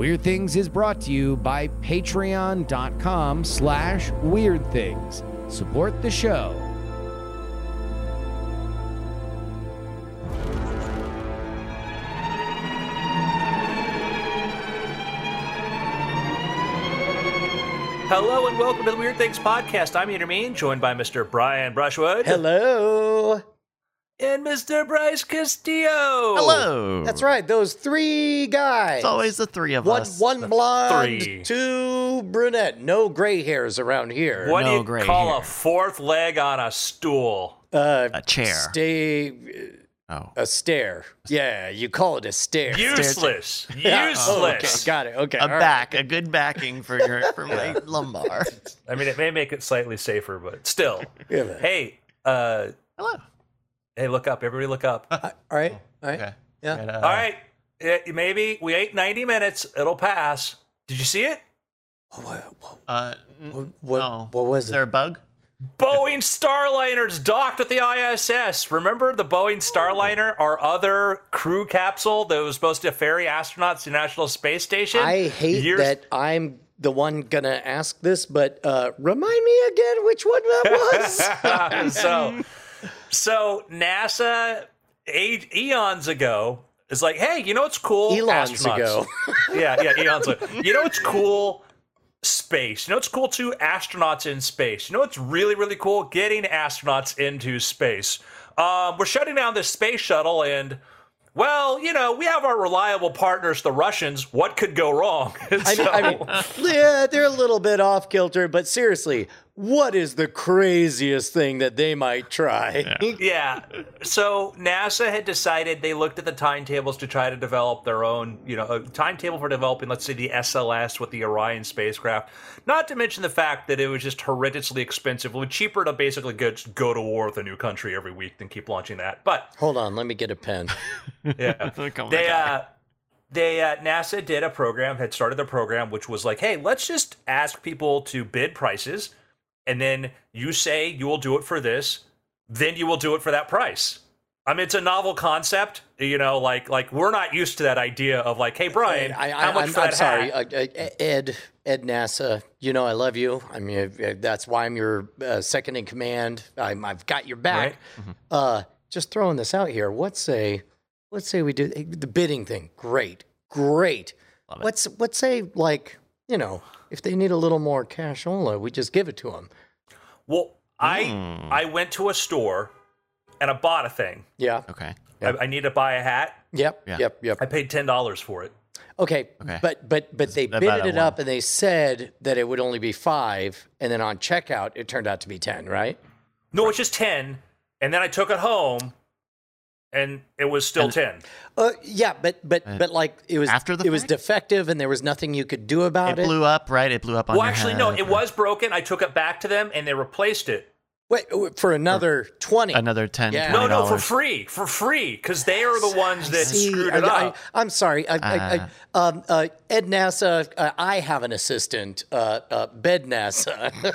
Weird Things is brought to you by patreon.com slash weird things. Support the show. Hello and welcome to the Weird Things Podcast. I'm Andrew Mayne, joined by Mr. Brian Brushwood. Hello. And Mr. Bryce Castillo. Hello. That's right. Those three guys. It's always the three of one, us. one blonde, three. two brunette. No gray hairs around here. What do you gray call hair. a fourth leg on a stool? Uh, a chair. Stay oh. a stare. Yeah, you call it a stare. Useless. Yeah. Useless. Oh, okay, got it. Okay. A all right. back, a good backing for your for my lumbar. I mean, it may make it slightly safer, but still. Yeah, hey, uh, Hello. Hey, look up. Everybody look up. All All right. All right. Okay. Yeah. And, uh, right. Eh, Maybe we ate 90 minutes. It'll pass. Did you see it? What, what, Uh, what, what, no. what was Is it? there a bug? Boeing Starliners docked with the ISS. Remember the Boeing Starliner, our other crew capsule that was supposed to ferry astronauts to the National Space Station? I hate Years- that I'm the one gonna ask this, but uh, remind me again which one that was. so, so NASA eight, eons ago is like, hey, you know what's cool? Astronauts. ago. yeah, yeah, eons ago. You know what's cool? Space. You know what's cool too? Astronauts in space. You know what's really, really cool? Getting astronauts into space. Um, we're shutting down this space shuttle, and well, you know, we have our reliable partners, the Russians. What could go wrong? And I mean, I mean, yeah, they're a little bit off kilter, but seriously, what is the craziest thing that they might try? Yeah. So NASA had decided they looked at the timetables to try to develop their own, you know, a timetable for developing, let's say, the SLS with the Orion spacecraft. Not to mention the fact that it was just horrendously expensive. It was cheaper to basically go, just go to war with a new country every week than keep launching that. But Hold on, let me get a pen. yeah, they uh, they uh, NASA did a program, had started a program which was like, hey, let's just ask people to bid prices, and then you say you will do it for this, then you will do it for that price. I mean, it's a novel concept, you know. Like, like we're not used to that idea of like, hey, Brian, I, how much am for that sorry, hat? uh, uh, Ed, Ed NASA. You know I love you. I mean, that's why I'm your uh, second in command. I'm, I've got your back. Right. Uh, just throwing this out here. Let's say, let's say we do the bidding thing. Great, great. Love it. Let's let's say like you know if they need a little more cashola, we just give it to them. Well, I Hmm. I went to a store and I bought a thing. Yeah. Okay. I, I need to buy a hat. Yep. Yeah. Yep. Yep. I paid ten dollars for it. Okay, Okay. but but but they about bidded a it up and they said that it would only be five, and then on checkout it turned out to be ten, right? No, it's just ten, and then I took it home, and it was still And- ten. Uh, yeah, but but Uh, but like it was after the it was defective, and there was nothing you could do about it. It blew up, right? It blew up on Well, your actually, no, it or was broken. I took it back to them, and they replaced it. Wait w- for another twenty. another 10 Yeah. No, no, for free, for free, because they are the ones that See, screwed I, it up. I, am sorry. I, I, I, um, uh, Ed NASA, uh, I have an assistant, uh, uh, Bed NASA.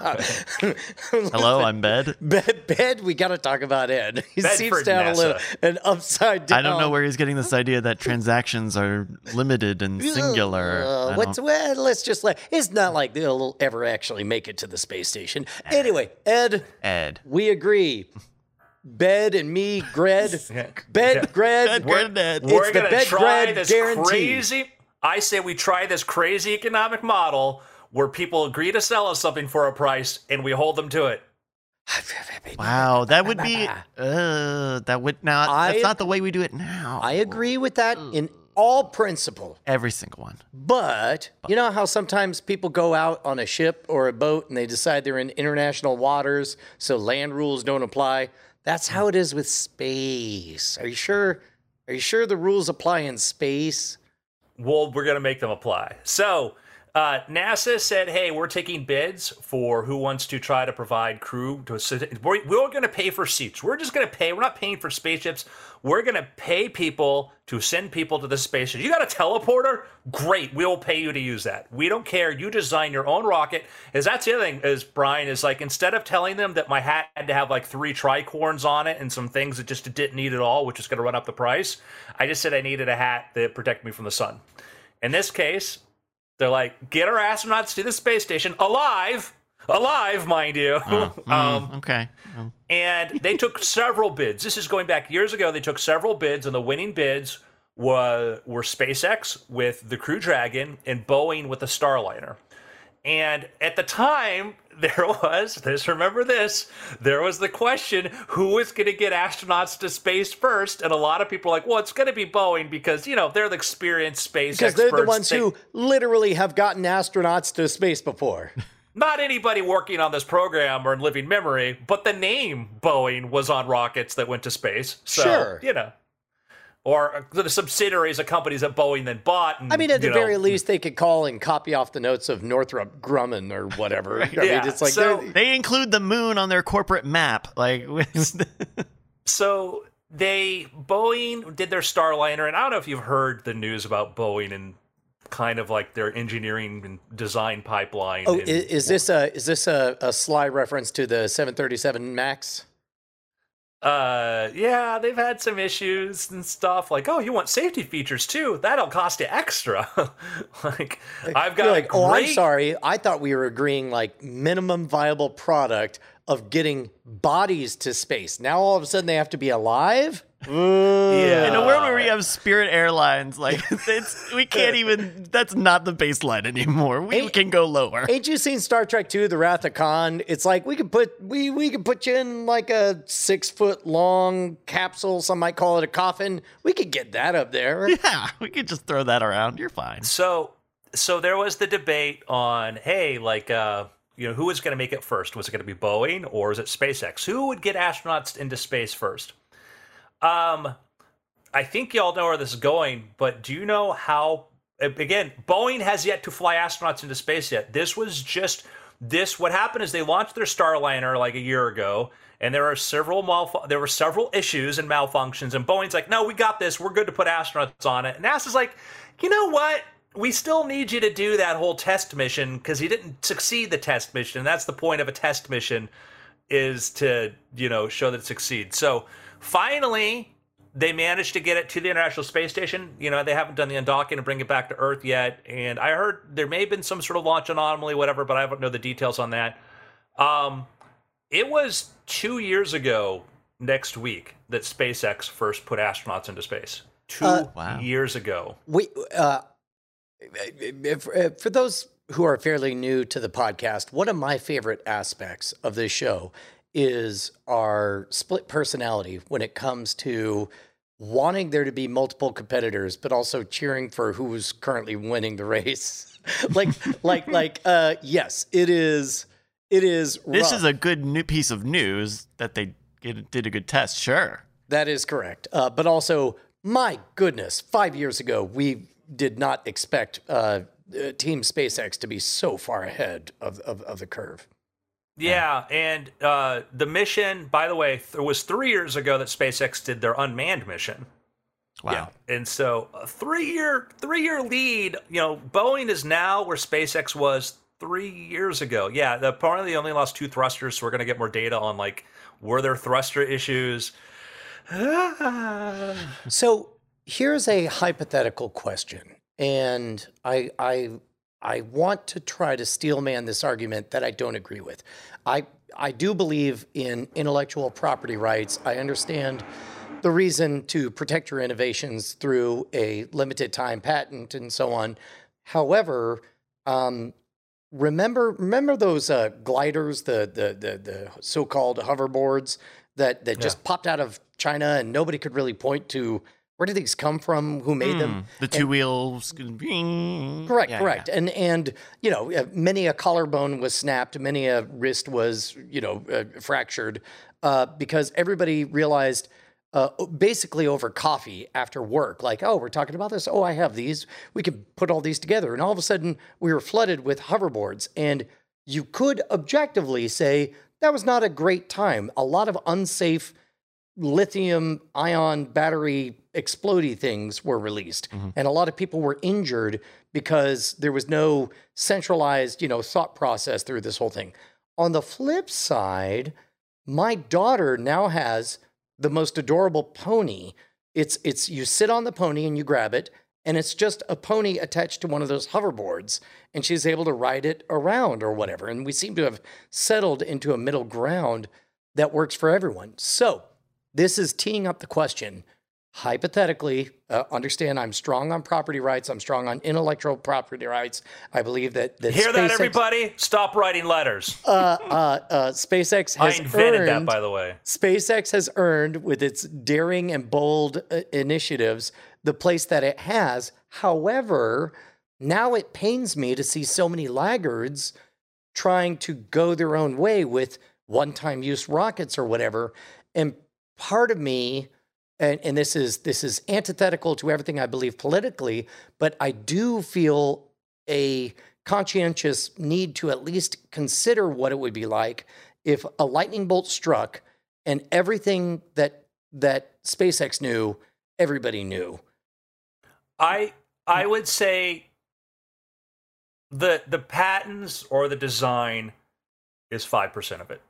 Hello, I'm Bed. Bed, Bed, we got to talk about Ed. He Bedford seems to have a little NASA. an upside down. I don't know where he's getting this idea that transactions are limited and singular. Uh, what's well? Let's just let. It's not like they'll ever actually make it to the space station. Anyway, Ed, Ed. we agree. Bed and me, Gred. Bed, Gred. Bed, we're- Gred, It's We're the gonna bed try Gred this guarantee. crazy. I say we try this crazy economic model where people agree to sell us something for a price, and we hold them to it. Wow, that would be uh that would not I- that's not the way we do it now. I agree with that in all principle. Every single one. But you know how sometimes people go out on a ship or a boat and they decide they're in international waters, so land rules don't apply. That's how it is with space. Are you sure? Are you sure the rules apply in space? well, we're going to make them apply. So, uh, NASA said, hey, we're taking bids for who wants to try to provide crew to. We're, we're going to pay for seats. We're just going to pay. We're not paying for spaceships. We're going to pay people to send people to the spaceship. You got a teleporter? Great. We'll pay you to use that. We don't care. You design your own rocket. Is that's the other thing, is Brian, is like instead of telling them that my hat had to have like three tricorns on it and some things that just didn't need at all, which is going to run up the price, I just said I needed a hat that protected me from the sun In this case, they're like, get our astronauts to the space station alive, alive, mind you. Uh, mm, um, okay. And they took several bids. This is going back years ago. They took several bids, and the winning bids were, were SpaceX with the Crew Dragon and Boeing with the Starliner. And at the time, there was this. Remember this? There was the question: Who is going to get astronauts to space first? And a lot of people are like, "Well, it's going to be Boeing because you know they're the experienced space Because experts." they're the ones They- who literally have gotten astronauts to space before. not anybody working on this program or in living memory, but the name Boeing was on rockets that went to space. So, Sure. you know. Or the subsidiaries of companies that Boeing then bought. And, I mean, at the know, very least, they could call and copy off the notes of Northrop Grumman or whatever. I Yeah, mean, it's like so- they're- they include the moon on their corporate map. Like, So they Boeing did their Starliner, and I don't know if you've heard the news about Boeing and kind of like their engineering and design pipeline. oh, and- is, is this a is this a, a sly reference to the 737 Max? Uh, yeah, they've had some issues and stuff. Like, oh, you want safety features too? That'll cost you extra. like, I've got You're like, oh, I'm sorry. I thought we were agreeing like minimum viable product of getting bodies to space. Now all of a sudden they have to be alive. Yeah. in a world where we have Spirit Airlines, like it's we can't even. That's not the baseline anymore. We Ain't- can go lower. Ain't you seen Star Trek II: The Wrath of Khan? It's like we could put we we could put you in like a six foot long capsule. Some might call it a coffin. We could get that up there. Yeah, we could just throw that around. You're fine. So, so there was the debate on, hey, like, uh, you know, who was going to make it first? Was it going to be Boeing or is it SpaceX? Who would get astronauts into space first? Um, I think y'all know where this is going, but do you know how? Again, Boeing has yet to fly astronauts into space yet. This was just this. What happened is they launched their Starliner like a year ago, and there are several malfu- there were several issues and malfunctions. And Boeing's like, "No, we got this. We're good to put astronauts on it." And NASA's like, "You know what? We still need you to do that whole test mission because you didn't succeed the test mission. That's the point of a test mission." is to you know show that it succeeds. So finally, they managed to get it to the International Space Station. You know, they haven't done the undocking and bring it back to Earth yet. And I heard there may have been some sort of launch anomaly, whatever, but I don't know the details on that. Um, it was two years ago next week that SpaceX first put astronauts into space. Two Wow. years ago. We uh, if, if- for those who are fairly new to the podcast, one of my favorite aspects of this show is our split personality when it comes to wanting there to be multiple competitors, but also cheering for who's currently winning the race. like, like, like, uh, yes, it is. It is. This rough. is a good new piece of news that they did a good test. Sure. That is correct. Uh, but also, my goodness, five years ago, we did not expect uh, uh, Team SpaceX to be so far ahead of, of, of the curve. Yeah, and uh, the mission, by the way, it was three years ago that SpaceX did their unmanned mission. Wow. And so a three year three year lead, you know, Boeing is now where SpaceX was three years ago. Yeah, the, apparently they only lost two thrusters, so we're gonna get more data on like were there thruster issues. So here's a hypothetical question, and I I I want to try to steelman this argument that I don't agree with. I I do believe in intellectual property rights. I understand the reason to protect your innovations through a limited time patent and so on. However, um, remember remember those uh, gliders, the the the, the so-called hoverboards that that just popped out of China and nobody could really point to where did these come from, who made them. Hmm, the two wheels. Correct, Yeah, correct. And and you know, uh, many a collarbone was snapped, many a wrist was you know uh, fractured, uh, because everybody realized. Uh, basically over coffee after work, like, oh, we're talking about this. Oh, I have these. We can put all these together. And all of a sudden, we were flooded with hoverboards. And you could objectively say that was not a great time. A lot of unsafe lithium ion battery explodey things were released mm-hmm. and a lot of people were injured because there was no centralized you know thought process through this whole thing on the flip side my daughter now has the most adorable pony it's it's you sit on the pony and you grab it and it's just a pony attached to one of those hoverboards, and she's able to ride it around or whatever. And we seem to have settled into a middle ground that works for everyone. So, this is teeing up the question. Hypothetically, uh, understand I'm strong on property rights. I'm strong on intellectual property rights. I believe that, that Hear that, everybody? Stop writing letters. Uh, uh, uh, SpaceX I has invented that, by the way. SpaceX has earned with its daring and bold uh, initiatives the place that it has. However, now it pains me to see so many laggards trying to go their own way with one time use rockets or whatever. And part of me, and, and this is this is antithetical to everything I believe politically, but I do feel a conscientious need to at least consider what it would be like if a lightning bolt struck and everything that that SpaceX knew, everybody knew. I I mm. would say the the patents or the design is five percent of it,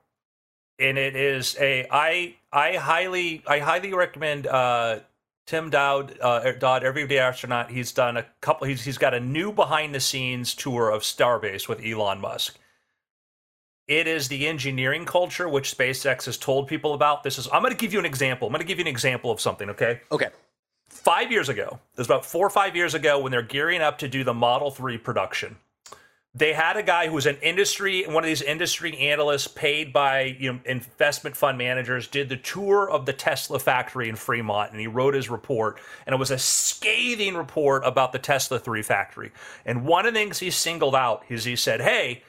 and it is a I I highly I highly recommend uh, Tim Dowd uh, Dodd Everyday Astronaut. He's done a couple. He's he's got a new behind the scenes tour of Starbase with Elon Musk. It is the engineering culture which SpaceX has told people about. This is I'm going to give you an example. I'm going to give you an example of something. Okay Okay. five years ago, it was about four or five years ago when they're gearing up to do the Model 3 production. They had a guy who was an industry, one of these industry analysts paid by you know investment fund managers, did the tour of the Tesla factory in Fremont, and he wrote his report, and it was a scathing report about the Tesla 3 factory. And one of the things he singled out is he said, "Hey,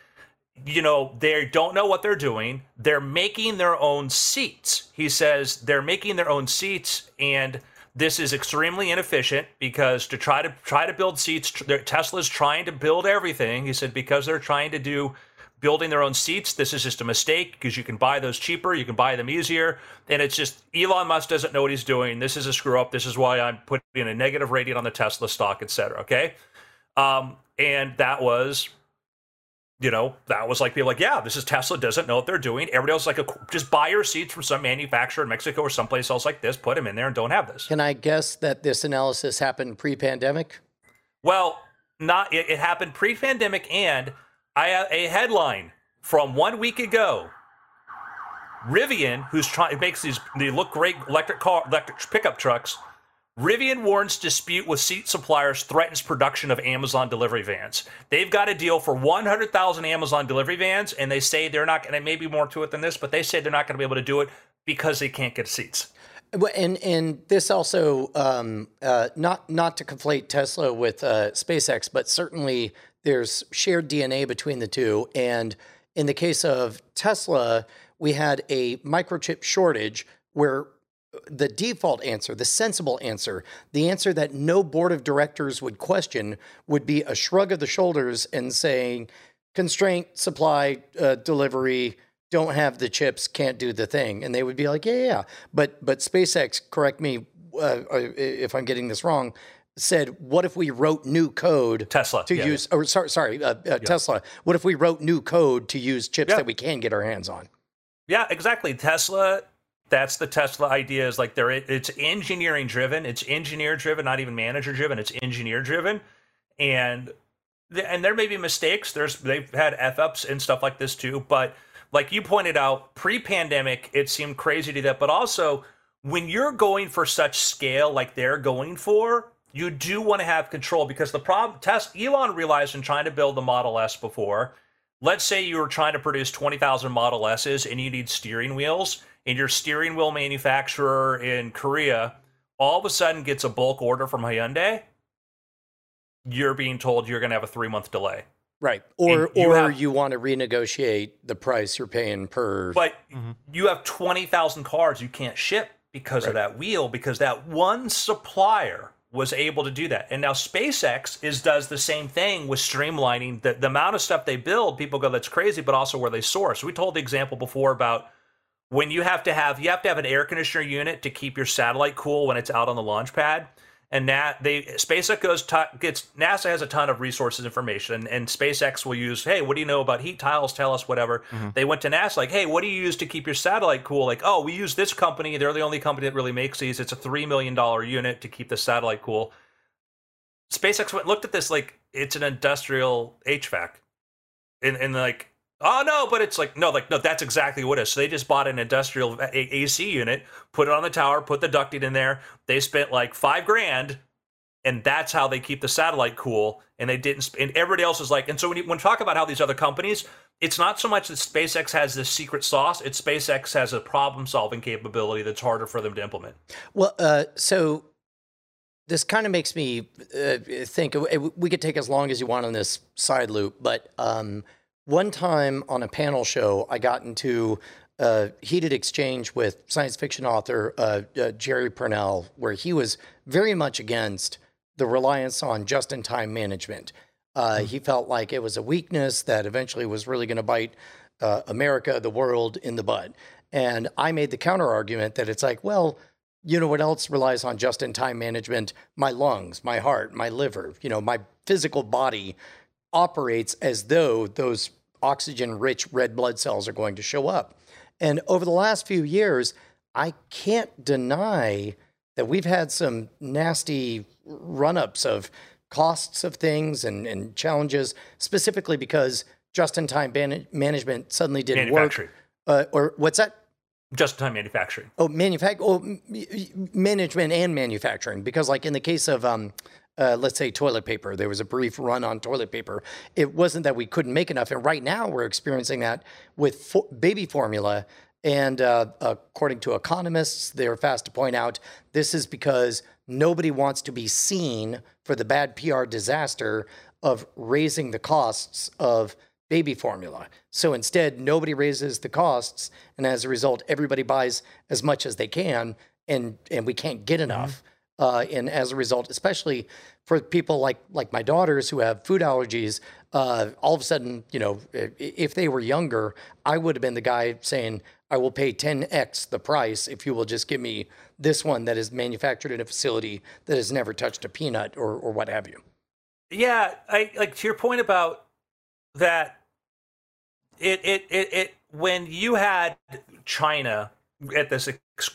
you know, they don't know what they're doing. They're making their own seats. He says they're making their own seats, and this is extremely inefficient because to try to try to build seats, Tesla's trying to build everything. He said because they're trying to do building their own seats, this is just a mistake because you can buy those cheaper, you can buy them easier, and it's just Elon Musk doesn't know what he's doing. This is a screw up. This is why I'm putting a negative rating on the Tesla stock, etc. Okay, um, and that was you know, that was like people like, yeah, this is Tesla doesn't know what they're doing. Everybody else is like, a, just buy your seats from some manufacturer in Mexico or someplace else like this, put them in there, and don't have this. Can I guess that this analysis happened pre-pandemic? Well, not it, it happened pre-pandemic, and I have a headline from one week ago. Rivian, who's trying, makes these they look great electric car, electric pickup trucks. Rivian warns dispute with seat suppliers threatens production of Amazon delivery vans. They've got a deal for 100,000 Amazon delivery vans, and they say they're not, and there may be more to it than this, but they say they're not going to be able to do it because they can't get seats. And and this also um, uh, not not to conflate Tesla with uh, SpaceX, but certainly there's shared DNA between the two. And in the case of Tesla, we had a microchip shortage where the default answer, the sensible answer, the answer that no board of directors would question, would be a shrug of the shoulders and saying, constraint, supply, uh, delivery, don't have the chips, can't do the thing, and they would be like, yeah, yeah. yeah. But but SpaceX, correct me uh, if I'm getting this wrong, said, what if we wrote new code Tesla, to yeah, use? Or sorry, sorry, uh, uh, Tesla. What if we wrote new code to use chips Yeah. that we can get our hands on? Yeah, exactly. Tesla. That's the Tesla idea. Is like they're it's engineering driven. It's engineer driven, not even manager driven. It's engineer driven, and and there may be mistakes. There's they've had f ups and stuff like this too. But like you pointed out, pre pandemic, it seemed crazy to that. But also, when you're going for such scale like they're going for, you do want to have control because the problem. Test Elon realized in trying to build the Model S before let's say you were trying to produce 20,000 Model S's and you need steering wheels, and your steering wheel manufacturer in Korea all of a sudden gets a bulk order from Hyundai, you're being told you're going to have a three month delay. Right. Or And you or have- you want to renegotiate the price you're paying per. But mm-hmm. you have 20,000 cars you can't ship because of that wheel, because that one supplier was able to do that. And now SpaceX is does the same thing with streamlining the, the amount of stuff they build. People go, that's crazy, but also where they source. We told the example before about when you have to have you have to have an air conditioner unit to keep your satellite cool when it's out on the launch pad. And that they SpaceX goes to, gets NASA has a ton of resources information, and, and SpaceX will use, hey, what do you know about heat tiles? Tell us whatever. Mm-hmm. They went to NASA like, hey, what do you use to keep your satellite cool? Like, oh, we use this company. They're the only company that really makes these. It's a three million dollar unit to keep the satellite cool. SpaceX went looked at this like it's an industrial HVAC, and and like oh no, but it's like no, like no, that's exactly what it is. So they just bought an industrial AC unit, put it on the tower, put the ducting in there. They spent like five grand, and that's how they keep the satellite cool. And they didn't. Sp- and everybody else is like, and so when you when you talk about how these other companies, it's not so much that SpaceX has this secret sauce; it's SpaceX has a problem solving capability that's harder for them to implement. Well, uh, so this kind of makes me uh, think uh, we could take as long as you want on this side loop, but um, one time on a panel show, I got into a heated exchange with science fiction author uh, uh, Jerry Pournelle, where he was very much against the reliance on just in time management. Uh, he felt like it was a weakness that eventually was really going to bite uh, America, the world, in the butt. And I made the counter argument that it's like, well, you know what else relies on just in time management? My lungs, my heart, my liver, you know, my physical body operates as though those oxygen rich red blood cells are going to show up. And over the last few years, I can't deny that we've had some nasty run ups of costs of things and, and challenges, specifically because just in time ban- management suddenly didn't work. Uh, or what's that? Just in time manufacturing. Oh, manufacturing. Oh, management and manufacturing. Because, like in the case of um, uh, let's say toilet paper. There was a brief run on toilet paper. It wasn't that we couldn't make enough, and right now we're experiencing that with fo- baby formula. And uh, according to economists, they're fast to point out this is because nobody wants to be seen for the bad PR disaster of raising the costs of baby formula. So instead, nobody raises the costs, and as a result, everybody buys as much as they can, and and we can't get enough. Uh, and as a result, especially for people like like my daughters who have food allergies, uh, all of a sudden, you know, if they were younger, I would have been the guy saying, "I will pay 10x the price if you will just give me this one that is manufactured in a facility that has never touched a peanut or or what have you." Yeah, I like to your point about that. It it it, it when you had China at this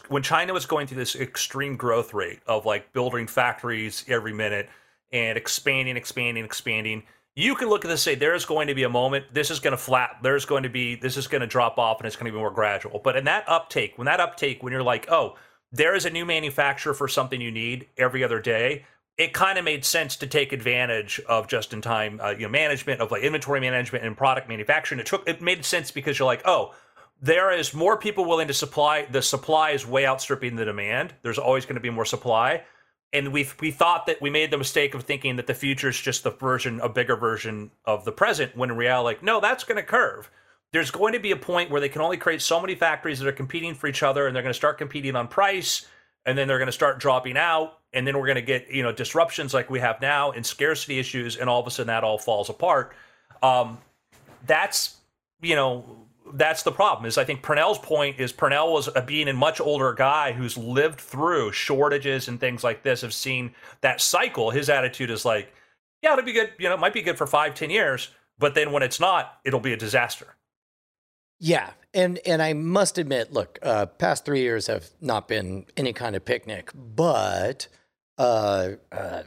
when China was going through this extreme growth rate of like building factories every minute and expanding, expanding, expanding, you can look at this and say there is going to be a moment. This is going to flat. There's going to be this is going to drop off and it's going to be more gradual. But in that uptake, when that uptake, when you're like, oh, there is a new manufacturer for something you need every other day. It kind of made sense to take advantage of just-in-time, uh, you know, management of like inventory management and product manufacturing. It took it made sense because you're like, oh, there is more people willing to supply. The supply is way outstripping the demand. There's always going to be more supply. And we we thought that we made the mistake of thinking that the future is just the version, a bigger version of the present. When in reality, like, no, that's going to curve. There's going to be a point where they can only create so many factories that are competing for each other, and they're going to start competing on price, and then they're going to start dropping out, and then we're going to get you know disruptions like we have now and scarcity issues, and all of a sudden that all falls apart. Um, that's you know that's the problem. Is I think Pournelle's point is Pournelle was a being a much older guy who's lived through shortages and things like this, have seen that cycle. His attitude is like, yeah, it'll be good. You know, it might be good for five, ten years, but then when it's not, it'll be a disaster. Yeah, and and I must admit, look, uh, past three years have not been any kind of picnic, but uh, uh,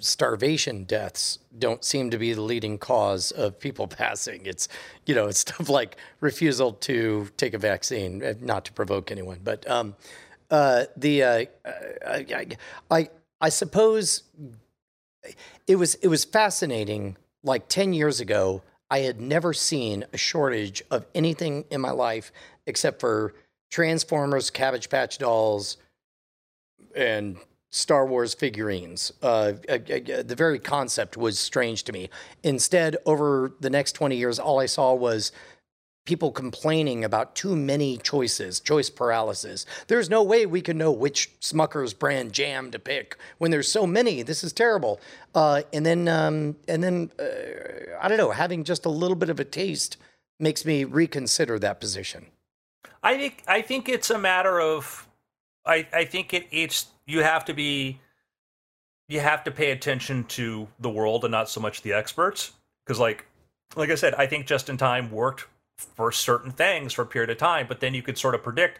starvation deaths don't seem to be the leading cause of people passing. It's, you know, it's stuff like refusal to take a vaccine, uh, not to provoke anyone. But um, uh, the uh, I, I, I suppose it was it was fascinating. Like ten years ago, I had never seen a shortage of anything in my life except for Transformers, Cabbage Patch Dolls, and Star Wars figurines. Uh, uh, uh, the very concept was strange to me. Instead, over the next 20 years, all I saw was people complaining about too many choices, choice paralysis. There's no way we can know which Smucker's brand jam to pick when there's so many. This is terrible. Uh, and then, um, and then, uh, I don't know, having just a little bit of a taste makes me reconsider that position. I think I think it's a matter of I, I think it, it's you have to be you have to pay attention to the world and not so much the experts because like like i said i think just in time worked for certain things for a period of time but then you could sort of predict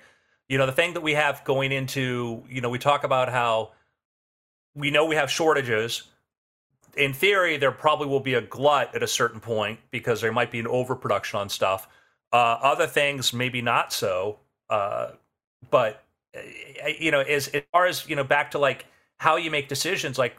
you know the thing that we have going into you know we talk about how we know we have shortages in theory, there probably will be a glut at a certain point because there might be an overproduction on stuff. Uh, other things, maybe not so. Uh, but you know, as, as far as you know, back to like how you make decisions, like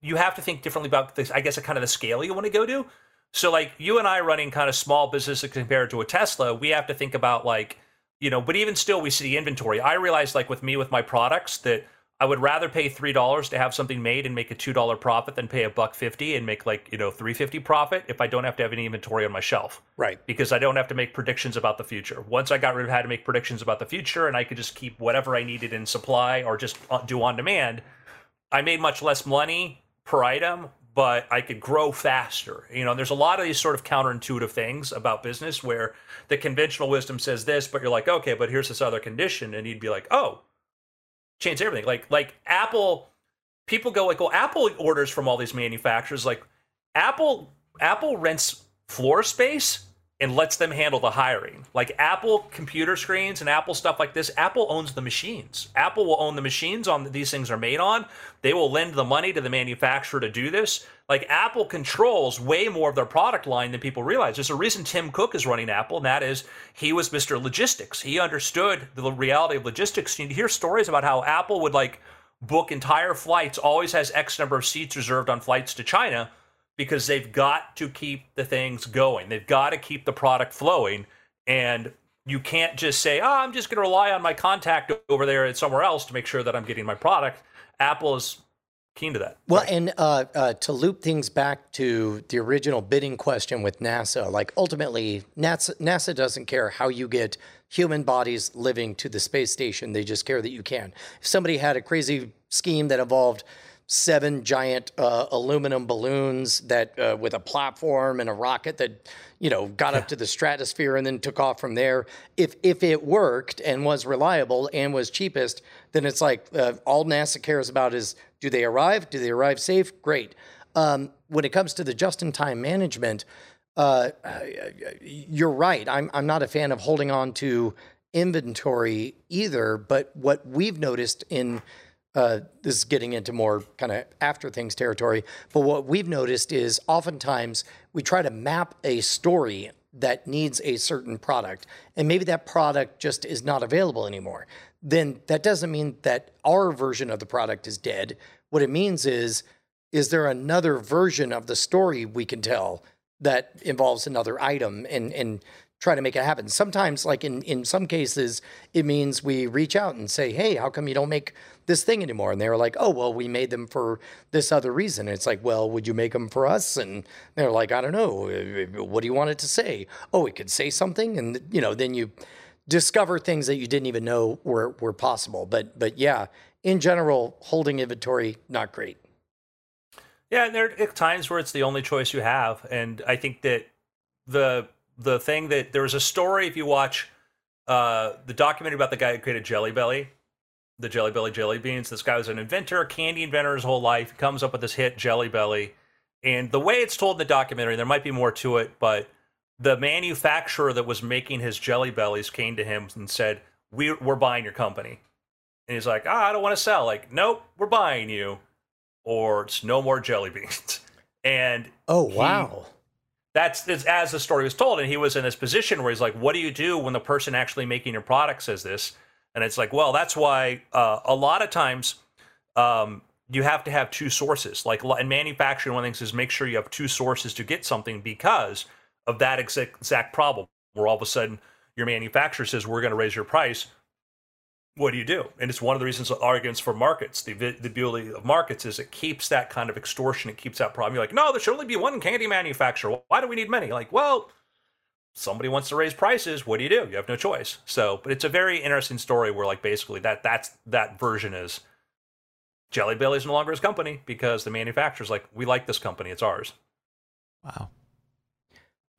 you have to think differently about this. I guess a kind of the scale you want to go to. So, like you and I running kind of small businesses compared to a Tesla, we have to think about like you know. But even still, we see the inventory. I realize, like with me with my products, that I would rather pay three dollars to have something made and make a two dollar profit than pay a buck fifty and make like you know three fifty profit if I don't have to have any inventory on my shelf. Right. Because I don't have to make predictions about the future. Once I got rid of how to make predictions about the future and I could just keep whatever I needed in supply or just uh, do on demand, I made much less money per item, but I could grow faster. You know, there's a lot of these sort of counterintuitive things about business where the conventional wisdom says this, but you're like, okay, but here's this other condition, and you'd be like, oh change everything. Like like Apple, people go like, well, Apple orders from all these manufacturers. Like Apple Apple rents floor space and lets them handle the hiring. Like Apple computer screens and Apple stuff like this, Apple owns the machines. Apple will own the machines on that these things are made on. They will lend the money to the manufacturer to do this. Like Apple controls way more of their product line than people realize. There's a reason Tim Cook is running Apple, and that is he was Mr. Logistics. He understood the reality of logistics. You hear stories about how Apple would like book entire flights, always has X number of seats reserved on flights to China because they've got to keep the things going. They've got to keep the product flowing. And you can't just say, oh, I'm just going to rely on my contact over there at somewhere else to make sure that I'm getting my product. Apple is keen to that. Well, right. and uh, uh, to loop things back to the original bidding question with NASA, like ultimately, NASA, NASA doesn't care how you get human bodies living to the space station. They just care that you can. If somebody had a crazy scheme that involved seven giant uh, aluminum balloons that uh, with a platform and a rocket that you know got yeah. up to the stratosphere and then took off from there. If if it worked and was reliable and was cheapest, then it's like uh, all NASA cares about is do they arrive? Do they arrive safe? Great. Um, when it comes to the just-in-time management, uh, you're right. I'm I'm not a fan of holding on to inventory either. But what we've noticed in uh, this is getting into more kind of after things territory. But what we've noticed is oftentimes we try to map a story that needs a certain product, and maybe that product just is not available anymore. Then that doesn't mean that our version of the product is dead. What it means is, is there another version of the story we can tell that involves another item and and try to make it happen. Sometimes, like in in some cases, it means we reach out and say, "Hey, how come you don't make this thing anymore?" And they were like, "Oh, well, we made them for this other reason." And it's like, "Well, would you make them for us?" And they're like, "I don't know. What do you want it to say?" Oh, it could say something, and you know, then you discover things that you didn't even know were were possible. But but yeah, in general, holding inventory not great. Yeah, and there are times where it's the only choice you have, and I think that the the thing that there was a story if you watch uh, the documentary about the guy who created Jelly Belly, the Jelly Belly jelly beans. This guy was an inventor, a candy inventor his whole life. He comes up with this hit Jelly Belly, and the way it's told in the documentary, there might be more to it, but the manufacturer that was making his Jelly Bellies came to him and said, we, "We're buying your company," and he's like, "Ah, I don't want to sell." Like, nope, we're buying you, or it's no more jelly beans. And oh wow. He, that's, as the story was told. And he was in this position where he's like, what do you do when the person actually making your product says this? And it's like, well, that's why uh, a lot of times um, you have to have two sources. Like in manufacturing, one of the things is make sure you have two sources to get something because of that exact, exact problem, where all of a sudden your manufacturer says, we're going to raise your price what do you do? And it's one of the reasons arguments for markets. The the ability of markets is it keeps that kind of extortion. It keeps that problem. You're like, no, there should only be one candy manufacturer. Why do we need many? Like, well, somebody wants to raise prices. What do you do? You have no choice. So, but it's a very interesting story where like basically that that's that version is Jelly Belly's no longer his company because the manufacturer's like, we like this company. It's ours. Wow.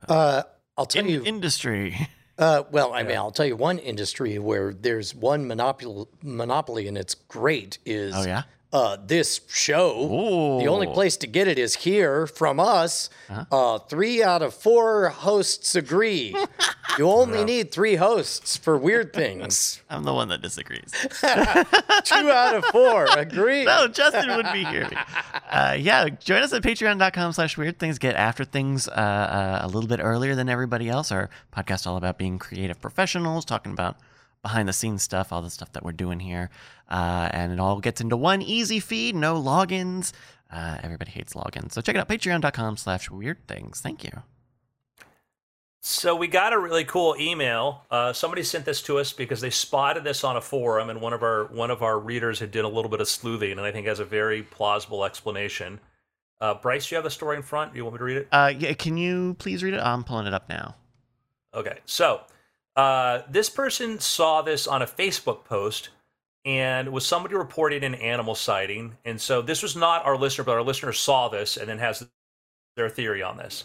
Uh, I'll tell In- you, industry. Uh, well, I mean, I'll tell you one industry where there's one monopoly, monopoly, and it's great is oh yeah, uh, this show. The only place to get it is here from us. uh three out of four hosts agree. you only need three hosts for weird things. I'm the one that disagrees. Two out of four agree. no, Justin would be here. Uh, yeah, join us at patreon.com slash weird things. Get after things uh, uh, a little bit earlier than everybody else. Our podcast all about being creative professionals, talking about behind the scenes stuff, all the stuff that we're doing here. Uh, and it all gets into one easy feed, no logins. Uh, everybody hates logins. So check it out, patreon.com slash weird things. Thank you. So we got a really cool email. Uh, somebody sent this to us because they spotted this on a forum, and one of our one of our readers had did a little bit of sleuthing, and I think has a very plausible explanation. Uh, Bryce, do you have the story in front? Do you want me to read it? Uh, yeah, can you please read it? I'm pulling it up now. Okay, so uh, this person saw this on a Facebook post and was somebody reporting an animal sighting. And so this was not our listener, but our listener saw this and then has their theory on this.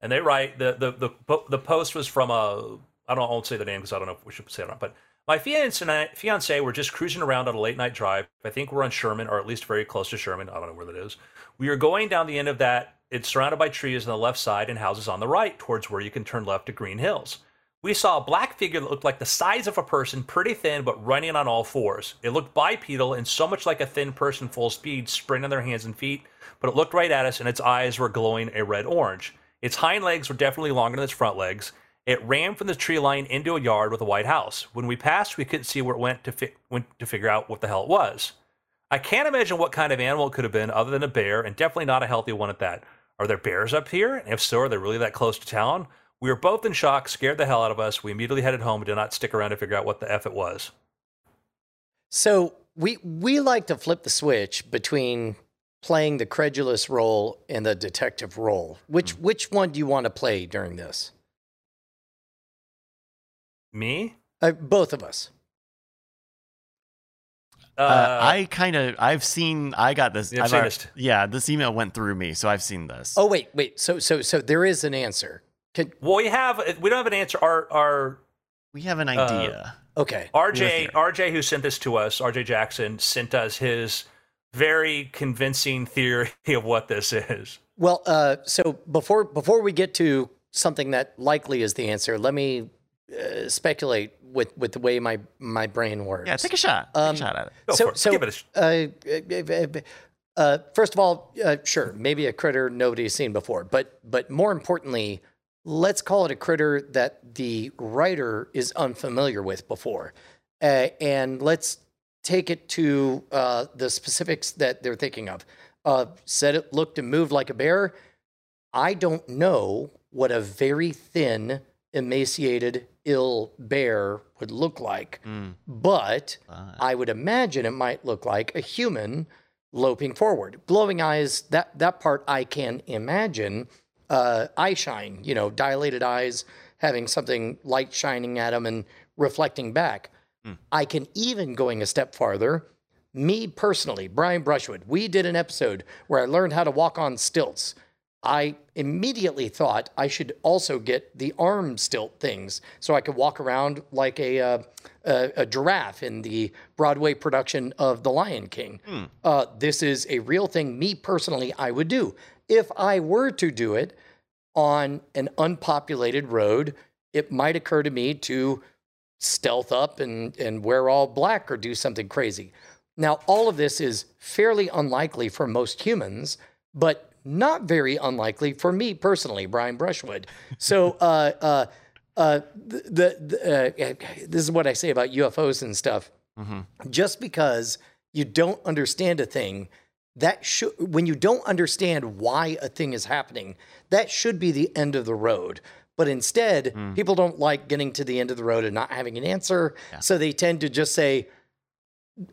And they write the the the, the post was from a I don't I won't say the name because I don't know if we should say it or not, but my fiance and I, fiance were just cruising around on a late night drive. I think we're on Sherman, or at least very close to Sherman. I don't know where that is. We are going down the end of that. It's surrounded by trees on the left side and houses on the right, towards where you can turn left to Green Hills. We saw a black figure that looked like the size of a person, pretty thin, but running on all fours. It looked bipedal and so much like a thin person full speed, sprinting on their hands and feet, but it looked right at us and its eyes were glowing a red orange. Its hind legs were definitely longer than its front legs. It ran from the tree line into a yard with a white house. When we passed, we couldn't see where it went to, fi- went to figure out what the hell it was. I can't imagine what kind of animal it could have been other than a bear, and definitely not a healthy one at that. Are there bears up here? And if so, are they really that close to town? We were both in shock, scared the hell out of us. We immediately headed home and did not stick around to figure out what the F it was. So we we like to flip the switch between playing the credulous role and the detective role. Which which one do you want to play during this? Me? Uh, both of us. Uh, Uh, I kind of, I've seen, I got this. I've seen alre- this. Yeah, this email went through me, so I've seen this. Oh wait, wait. So so so there is an answer. Can, well, we have we don't have an answer. Our our we have an idea. okay. RJ RJ who sent this to us, RJ Jackson sent us his very convincing theory of what this is. Well, uh, so before before we get to something that likely is the answer, let me uh, speculate with with the way my my brain works. yeah, take a shot. Take Um, a shot at it. Go so for it. so Give it a sh- uh, uh, uh, first of all, uh, sure, maybe a critter nobody's seen before, but but more importantly, let's call it a critter that the writer is unfamiliar with before, uh, and let's take it to uh, the specifics that they're thinking of. Uh, said it looked and moved like a bear. I don't know what a very thin, emaciated, ill bear would look like, Mm, but but- I would imagine it might look like a human loping forward. Glowing eyes, that, that part I can imagine. Uh, eye shine, you know, dilated eyes, having something light shining at them and reflecting back. I can even going a step farther. Me personally, Brian Brushwood, we did an episode where I learned how to walk on stilts. I immediately thought I should also get the arm stilt things so I could walk around like a, uh, a, a giraffe in the Broadway production of The Lion King. Uh, this is a real thing, me personally, I would do. If I were to do it on an unpopulated road, it might occur to me to stealth up and, and wear all black or do something crazy. Now, all of this is fairly unlikely for most humans, but not very unlikely for me personally, Brian Brushwood. So, uh, uh, uh, the, the, uh, this is what I say about UFOs and stuff. mhm. Just because you don't understand a thing, that should when you don't understand why a thing is happening, that should be the end of the road. But instead, people don't like getting to the end of the road and not having an answer, so they tend to just say,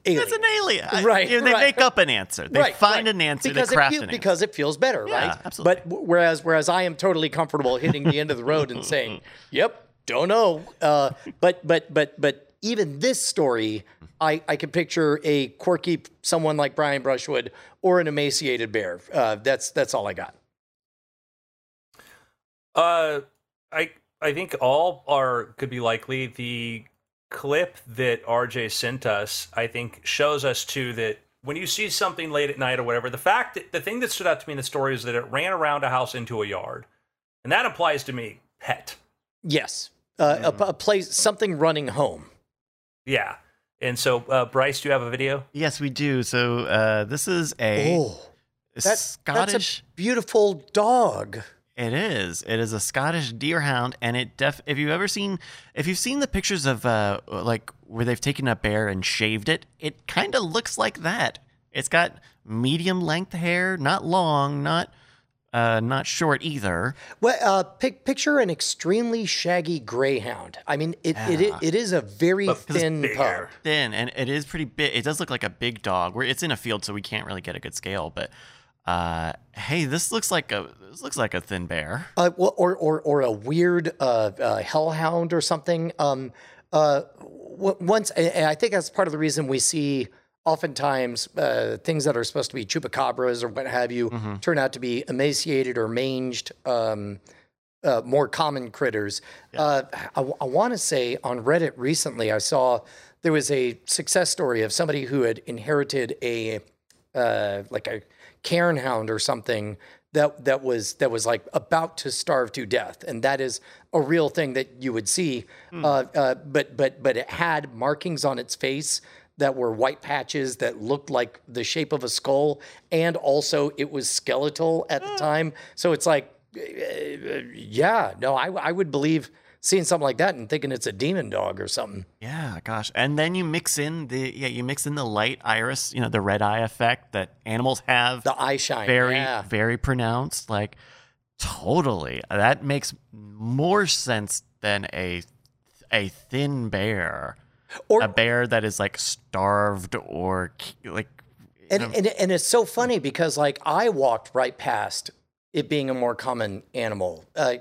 alien. It's an alien. I- Right, you know, they right. make up an answer. They Right, find right. an answer. because they craft it, an answer. because it feels better, Yeah, right? absolutely. But whereas whereas I am totally comfortable hitting the end of the road and saying, "Yep, don't know." Uh, but but but but even this story, I I can picture a quirky someone like Brian Brushwood or an emaciated bear. Uh, that's that's all I got. Uh, I I think all are could be likely. The clip that RJ sent us, I think, shows us too that when you see something late at night or whatever, the fact that the thing that stood out to me in the story is that it ran around a house into a yard, and that applies to me pet. Yes, uh, a, a place, something running home. Yeah. And so, uh, Bryce, do you have a video? Yes, we do. So uh, this is a Oh, that, Scottish. that's a beautiful dog. It is. It is a Scottish deerhound, and it def. If you've ever seen, if you've seen the pictures of uh, like where they've taken a bear and shaved it, it kind of looks like that. It's got medium length hair, not long, not uh, not short either. Well, uh, pic- picture an extremely shaggy greyhound. I mean, it, it, it, it is a very But thin bigger. pup. Thin, and it is pretty big. It does look like a big dog. Where it's in a field, so we can't really get a good scale. But uh, hey, this looks like a this looks like a thin bear. Uh, well, or, or, or a weird uh, uh, hellhound or something. Um, uh, w- once, and I think that's part of the reason we see oftentimes uh, things that are supposed to be chupacabras or what have you turn out to be emaciated or manged. Um, uh, more common critters. Uh, I, want to say on Reddit recently, I saw there was a success story of somebody who had inherited a uh, like a cairn hound or something that that was that was like about to starve to death, and that is a real thing that you would see. Uh, uh, but but but it had markings on its face that were white patches that looked like the shape of a skull, and also it was skeletal at the time. So it's like, uh, yeah, no, I I would believe seeing something like that and thinking it's a demon dog or something. Yeah, gosh. And then you mix in the yeah, you mix in the light iris, you know, the red eye effect that animals have. The eye shine, very yeah. very pronounced like totally. That makes more sense than a a thin bear. Or- a bear that is like starved or like And, and and it's so funny because like I walked right past it being a more common animal uh,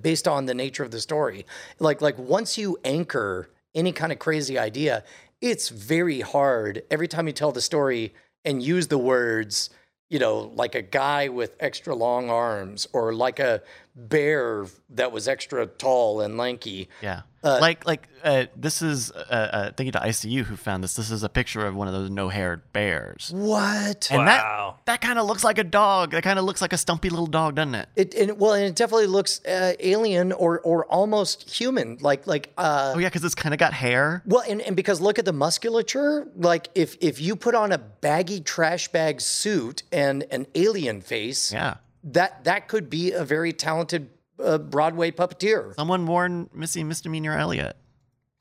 based on the nature of the story. Like like once you anchor any kind of crazy idea, it's very hard every time you tell the story and use the words, you know, like a guy with extra long arms or like a bear that was extra tall and lanky. Yeah. like like uh, this is uh, uh, thank you to ICU who found this. This is a picture of one of those no-haired bears. What? And Wow. that that kind of looks like a dog. That kind of looks like a stumpy little dog, doesn't it? It, and well, and it definitely looks uh, alien or or almost human, like like uh, Oh yeah, because it's kind of got hair. Well, and, and because look at the musculature, like if if you put on a baggy trash bag suit and an alien face, Yeah. That that could be a very talented uh, Broadway puppeteer. Someone warned Missy Misdemeanor Elliott.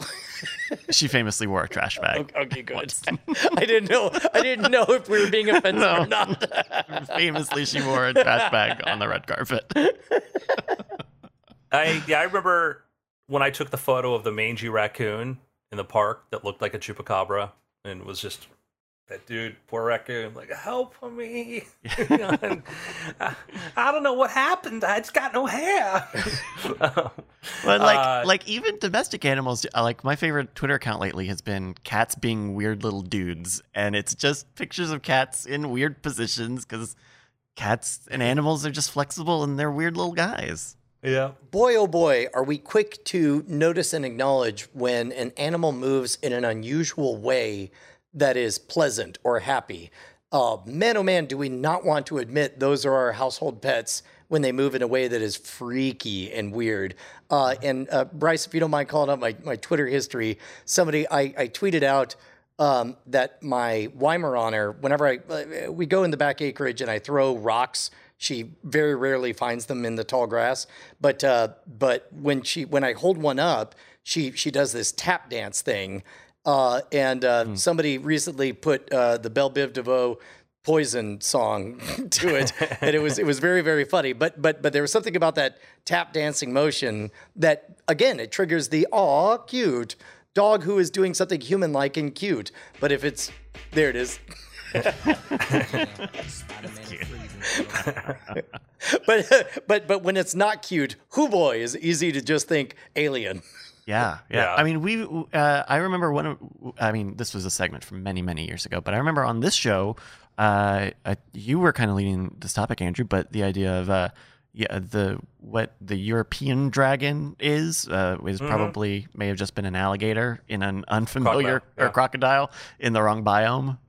she famously wore a trash bag. Okay, good. I didn't know. I didn't know if we were being offensive or not. famously, she wore a trash bag on the red carpet. I yeah, I remember when I took the photo of the mangy raccoon in the park that looked like a chupacabra and was just that dude, poor raccoon, like help me. I, I don't know what happened. I just got no hair. But like, Uh, like even domestic animals, uh, like my favorite Twitter account lately has been cats being weird little dudes, and it's just pictures of cats in weird positions because cats and animals are just flexible and they're weird little guys. yeah. Boy, oh boy, are we quick to notice and acknowledge when an animal moves in an unusual way that is pleasant or happy. Uh, man, oh man, do we not want to admit those are our household pets when they move in a way that is freaky and weird. Uh, and uh, Bryce, if you don't mind calling up my, my Twitter history, somebody, I, I tweeted out um, that my Weimaraner, whenever I uh, we go in the back acreage and I throw rocks, she very rarely finds them in the tall grass. But uh, but when she when I hold one up, she she does this tap dance thing. Uh, and uh, somebody recently put uh, the Bell Biv DeVoe poison song to it and it was it was very very funny. But but but there was something about that tap dancing motion that again it triggers the aw cute. Dog who is doing something human like and cute. But if it's there it is. But but but when it's not cute who boy is easy to just think alien Yeah, yeah. Yeah. I mean, we. Uh, I remember one. I mean, this was a segment from many, many years ago, but I remember on this show, uh, uh, you were kind of leading this topic, Andrew. But the idea of, uh, yeah, the what the European dragon is uh, is probably may have just been an alligator in an unfamiliar Crocodile, yeah. or crocodile in the wrong biome.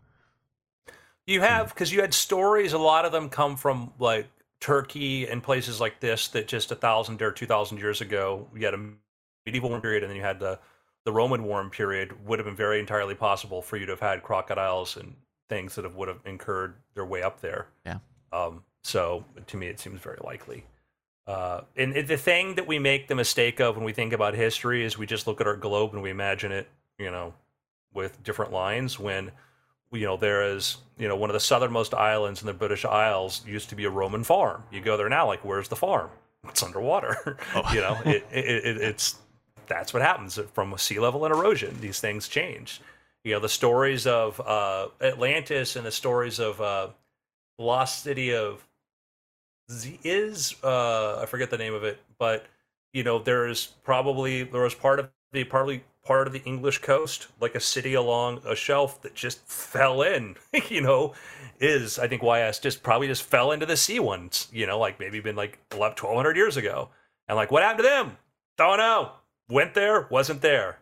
You have because you had stories. A lot of them come from like Turkey and places like this that just a thousand or two thousand years ago, you had a medieval warm period, and then you had the the Roman warm period. Would have been very entirely possible for you to have had crocodiles and things that have would have incurred their way up there. Yeah. Um, so to me, it seems very likely. Uh, and the thing that we make the mistake of when we think about history is we just look at our globe and we imagine it, you know, with different lines. When you know there is, you know, one of the southernmost islands in the British Isles used to be a Roman farm. You go there now, like, where's the farm? It's underwater. you know, it, it, it, it's that's what happens from sea level and erosion. These things change. You know, the stories of uh, Atlantis and the stories of uh, lost city of Z- is uh, I forget the name of it, but you know, there's probably there was part of the probably part of the English coast, like a city along a shelf that just fell in. you know, is I think YS just probably just fell into the sea once. You know, like maybe been like 11, 1200 years ago, and like what happened to them? Don't know. Went there, wasn't there.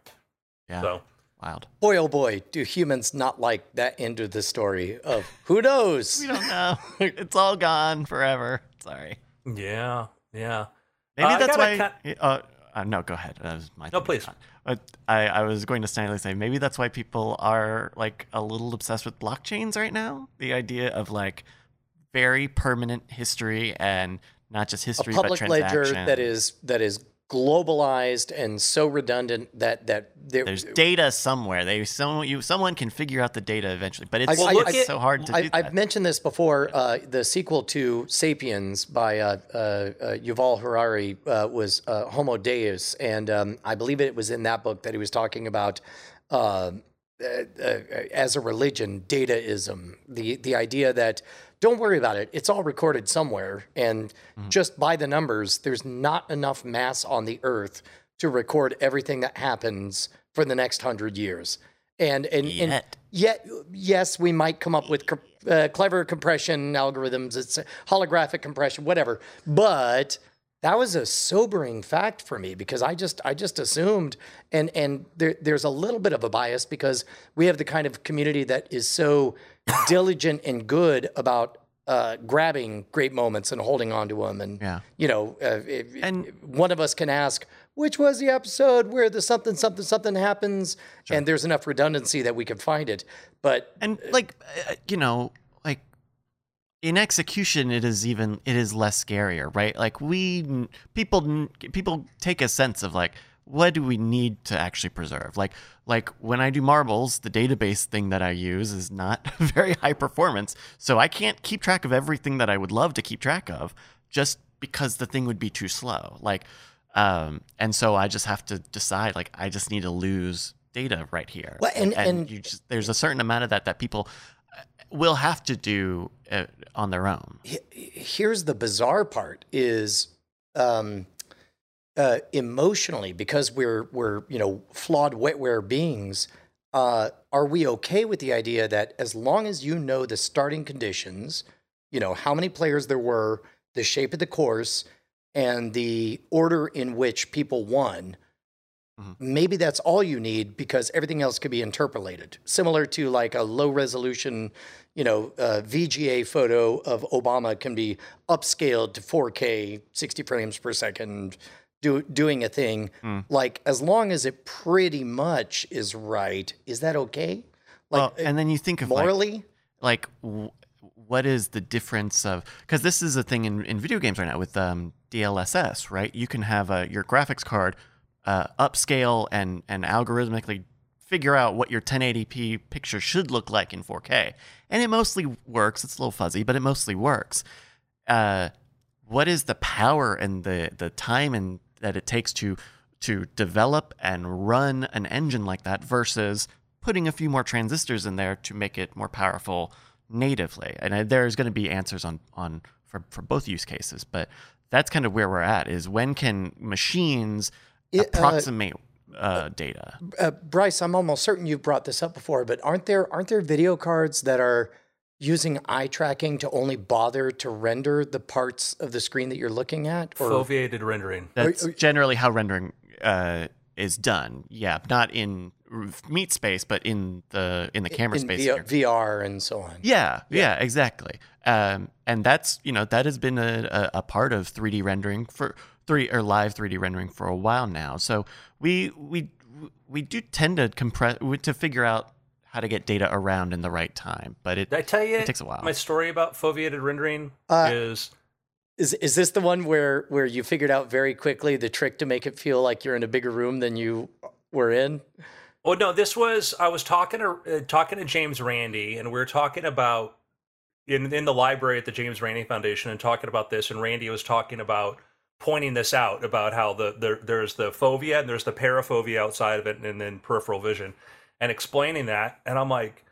Yeah. So Wild. Boy, oh boy, do humans not like that end of the story of who knows? We don't know. it's all gone forever. Sorry. yeah, yeah. Maybe Uh, I that's gotta why. uh, uh, no, go ahead. That was my No, please. But I, I was going to silently say maybe that's why people are like a little obsessed with blockchains right now. The idea of like very permanent history and not just history, a history public but ledger that is that is globalized and so redundant that that there, There's data somewhere. They someone you someone can figure out the data eventually, but it's, I- it's I- so hard to I, do that. I've mentioned this before. Uh, the sequel to *Sapiens* by uh, uh, uh, Yuval Harari uh, was uh, *Homo Deus*, and um, I believe it was in that book that he was talking about uh, uh, uh, as a religion, dataism. The the idea that don't worry about it; it's all recorded somewhere, and just by the numbers, there's not enough mass on the Earth to record everything that happens for the next hundred years. And and, and Yet. Yet, yes, we might come up with uh, clever compression algorithms, it's holographic compression, whatever. But that was a sobering fact for me because I just I just assumed, and and there, there's a little bit of a bias because we have the kind of community that is so diligent and good about uh, grabbing great moments and holding on to them, and Yeah. you know, uh, if, And- one of us can ask. Which was the episode where the something something something happens, and there's enough redundancy that we can find it. But and like uh, you know like in execution it is even it is less scarier right? Like we people people take a sense of like what do we need to actually preserve? Like like when i do marbles the database thing that i use is not very high performance so i can't keep track of everything that i would love to keep track of just because the thing would be too slow. Like um and so i just have to decide like i just need to lose data right here. Well, and- and- you just there's a certain amount of that that people will have to do uh, on their own. here's the bizarre part is um, uh, emotionally because we're we're you know flawed wetware beings uh, are we okay with the idea that as long as you know the starting conditions you know how many players there were the shape of the course and the order in which people won Mhm. maybe that's all you need because everything else could be interpolated similar to like a low resolution you know uh, vga photo of obama can be upscaled to 4k 60 frames per second do, doing a thing Mm. like as long as it pretty much is right is that okay like well, and then you think of like, morally like w- what is the difference of because this is a thing in, in video games right now with um, DLSS, right? You can have a, your graphics card uh, upscale and and algorithmically figure out what your 1080p picture should look like in 4K, and it mostly works. It's a little fuzzy, but it mostly works. Uh, what is the power and the the time and that it takes to to develop and run an engine like that versus putting a few more transistors in there to make it more powerful natively. And I, there's going to be answers on on for for both use cases, but that's kind of where we're at. Is when can machines It, uh, approximate uh, data? uh, Bryce, I'm almost certain you've brought this up before, but aren't there aren't there video cards that are using eye tracking to only bother to render the parts of the screen that you're looking at? Or Foveated rendering. That's generally how rendering uh, is done. Yeah, not in r- meat space, but in the in the camera in space. V- VR and so on. Yeah, yeah, exactly. Um, and that's you know that has been a, a, a part of 3D rendering for three or live 3D rendering for a while now. So we we we do tend to compress to figure out how to get data around in the right time, but it Did I tell you It takes a while. my story about foveated rendering Uh, is Is is this the one where where you figured out very quickly the trick to make it feel like you're in a bigger room than you were in? Oh no, this was I was talking to uh, talking to James Randi, and we were talking about in in the library at the James Randi Foundation, and talking about this, and Randi was talking about pointing this out about how the, the there's the fovea and there's the parafovea outside of it, and then peripheral vision, and explaining that, and I'm like,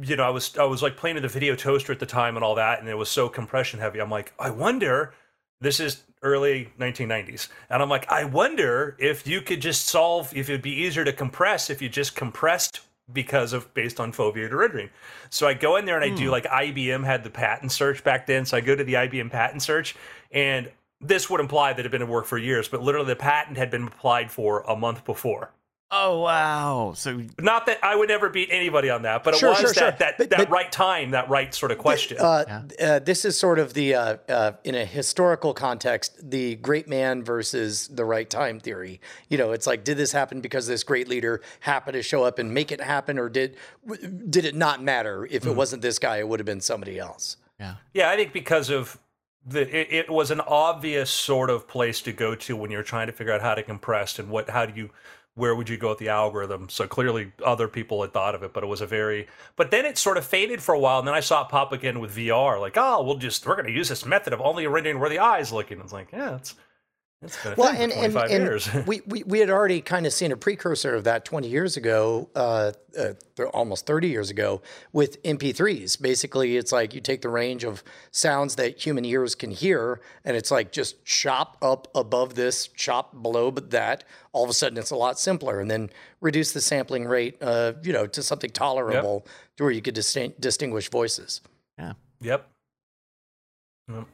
you know, I was I was like playing with the video toaster at the time and all that, and it was so compression heavy. I'm like, I wonder. This is early 1990s, and I'm like, I wonder if you could just solve if it'd be easier to compress if you just compressed because of based on foveated rendering. So I go in there and I do hmm. like IBM had the patent search back then, so I go to the IBM patent search, and this would imply that it had been at work for years, but literally the patent had been applied for a month before. oh wow, so Not that I would never beat anybody on that, but it Sure, was sure, that sure. that, But- that but- right time, that right sort of question. Uh, uh, this is sort of the uh, uh, in a historical context, the great man versus the right time theory. You know, it's like, did this happen because this great leader happened to show up and make it happen, or did did it not matter if it wasn't this guy? It would have been somebody else. yeah. Yeah, I think because of the it, it was an obvious sort of place to go to when you're trying to figure out how to compress and what how do you where would you go with the algorithm? So clearly other people had thought of it, but it was a very but then it sort of faded for a while and then I saw it pop again with VR, like, oh we'll just we're gonna use this method of only rendering where the eye's looking. It's like, yeah, it's Well, thing and for and, 25 and years. we, we we had already kind of seen a precursor of that 20 years ago, uh, uh, th- almost 30 years ago, with MP3s. Basically, it's like you take the range of sounds that human ears can hear, and it's like just chop up above this, chop below but that. All of a sudden, it's a lot simpler, and then reduce the sampling rate, uh, you know, to something tolerable, to where you could distin- distinguish voices. yep. Yep.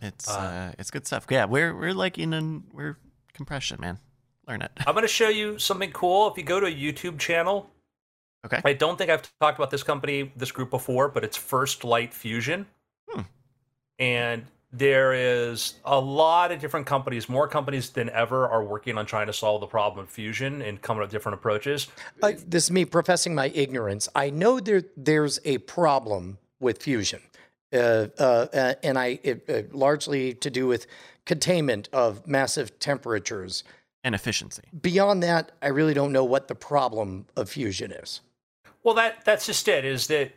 It's uh, it's good stuff. Yeah, we're we're like in an we're compression, man. Learn it. I'm gonna show you something cool. If you go to a YouTube channel, Okay. I don't think I've talked about this company, this group before, but it's First Light Fusion. Hmm. And there is a lot of different companies, more companies than ever, are working on trying to solve the problem of fusion and coming up with different approaches. Uh, this is me professing my ignorance. I know there there's a problem with fusion, uh, uh, uh, and I it, uh, largely to do with containment of massive temperatures. And efficiency. Beyond that, I really don't know what the problem of fusion is. Well, that that's just it. Is that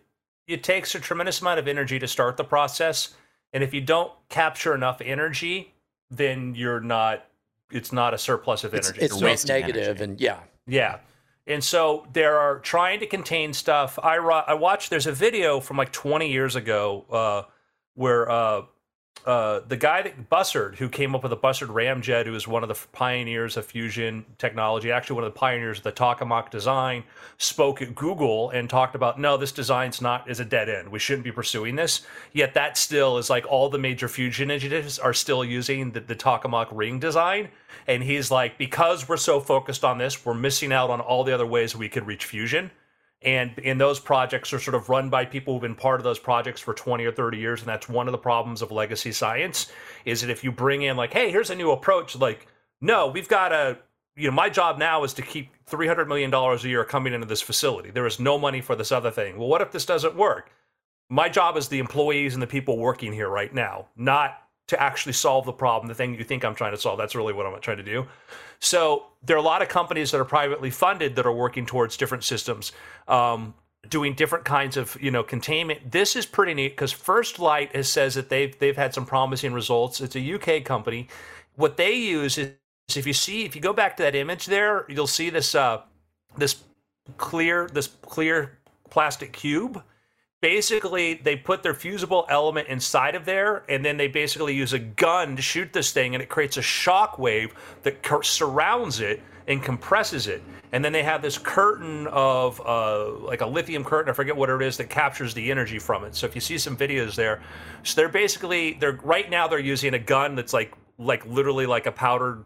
it takes a tremendous amount of energy to start the process, and if you don't capture enough energy, then you're not. It's not a surplus of energy. it's So- net wasting negative, energy. and yeah, Yeah. And so there are trying to contain stuff. I I watched. There's a video from like 20 years ago uh, where uh, uh, the guy that Bussard, who came up with the Bussard ramjet, who is one of the pioneers of fusion technology, actually one of the pioneers of the tokamak design, spoke at Google and talked about no, this design's not is a dead end. We shouldn't be pursuing this. Yet that still is like all the major fusion initiatives are still using the, the tokamak ring design. And he's like, because we're so focused on this, we're missing out on all the other ways we could reach fusion. And and those projects are sort of run by people who've been part of those projects for 20 or 30 years. And that's one of the problems of legacy science is that if you bring in like, hey, here's a new approach, like, no, we've got a you know, my job now is to keep $300 million a year coming into this facility. There is no money for this other thing. Well, what if this doesn't work? My job is the employees and the people working here right now, not to actually solve the problem, the thing you think I'm trying to solve. That's really what I'm trying to do. So there are a lot of companies that are privately funded that are working towards different systems, um, doing different kinds of you know containment. This is pretty neat because First Light has says that they've they've had some promising results. It's a UK company. What they use is if you see if you go back to that image there, you'll see this uh, this clear this clear plastic cube basically they put their fusible element inside of there and then they basically use a gun to shoot this thing and it creates a shock wave that cur- surrounds it and compresses it. And then they have this curtain of uh, like a lithium curtain i forget what it is that captures the energy from it. So if you see some videos there so they're basically they're right now they're using a gun that's like like literally like a powdered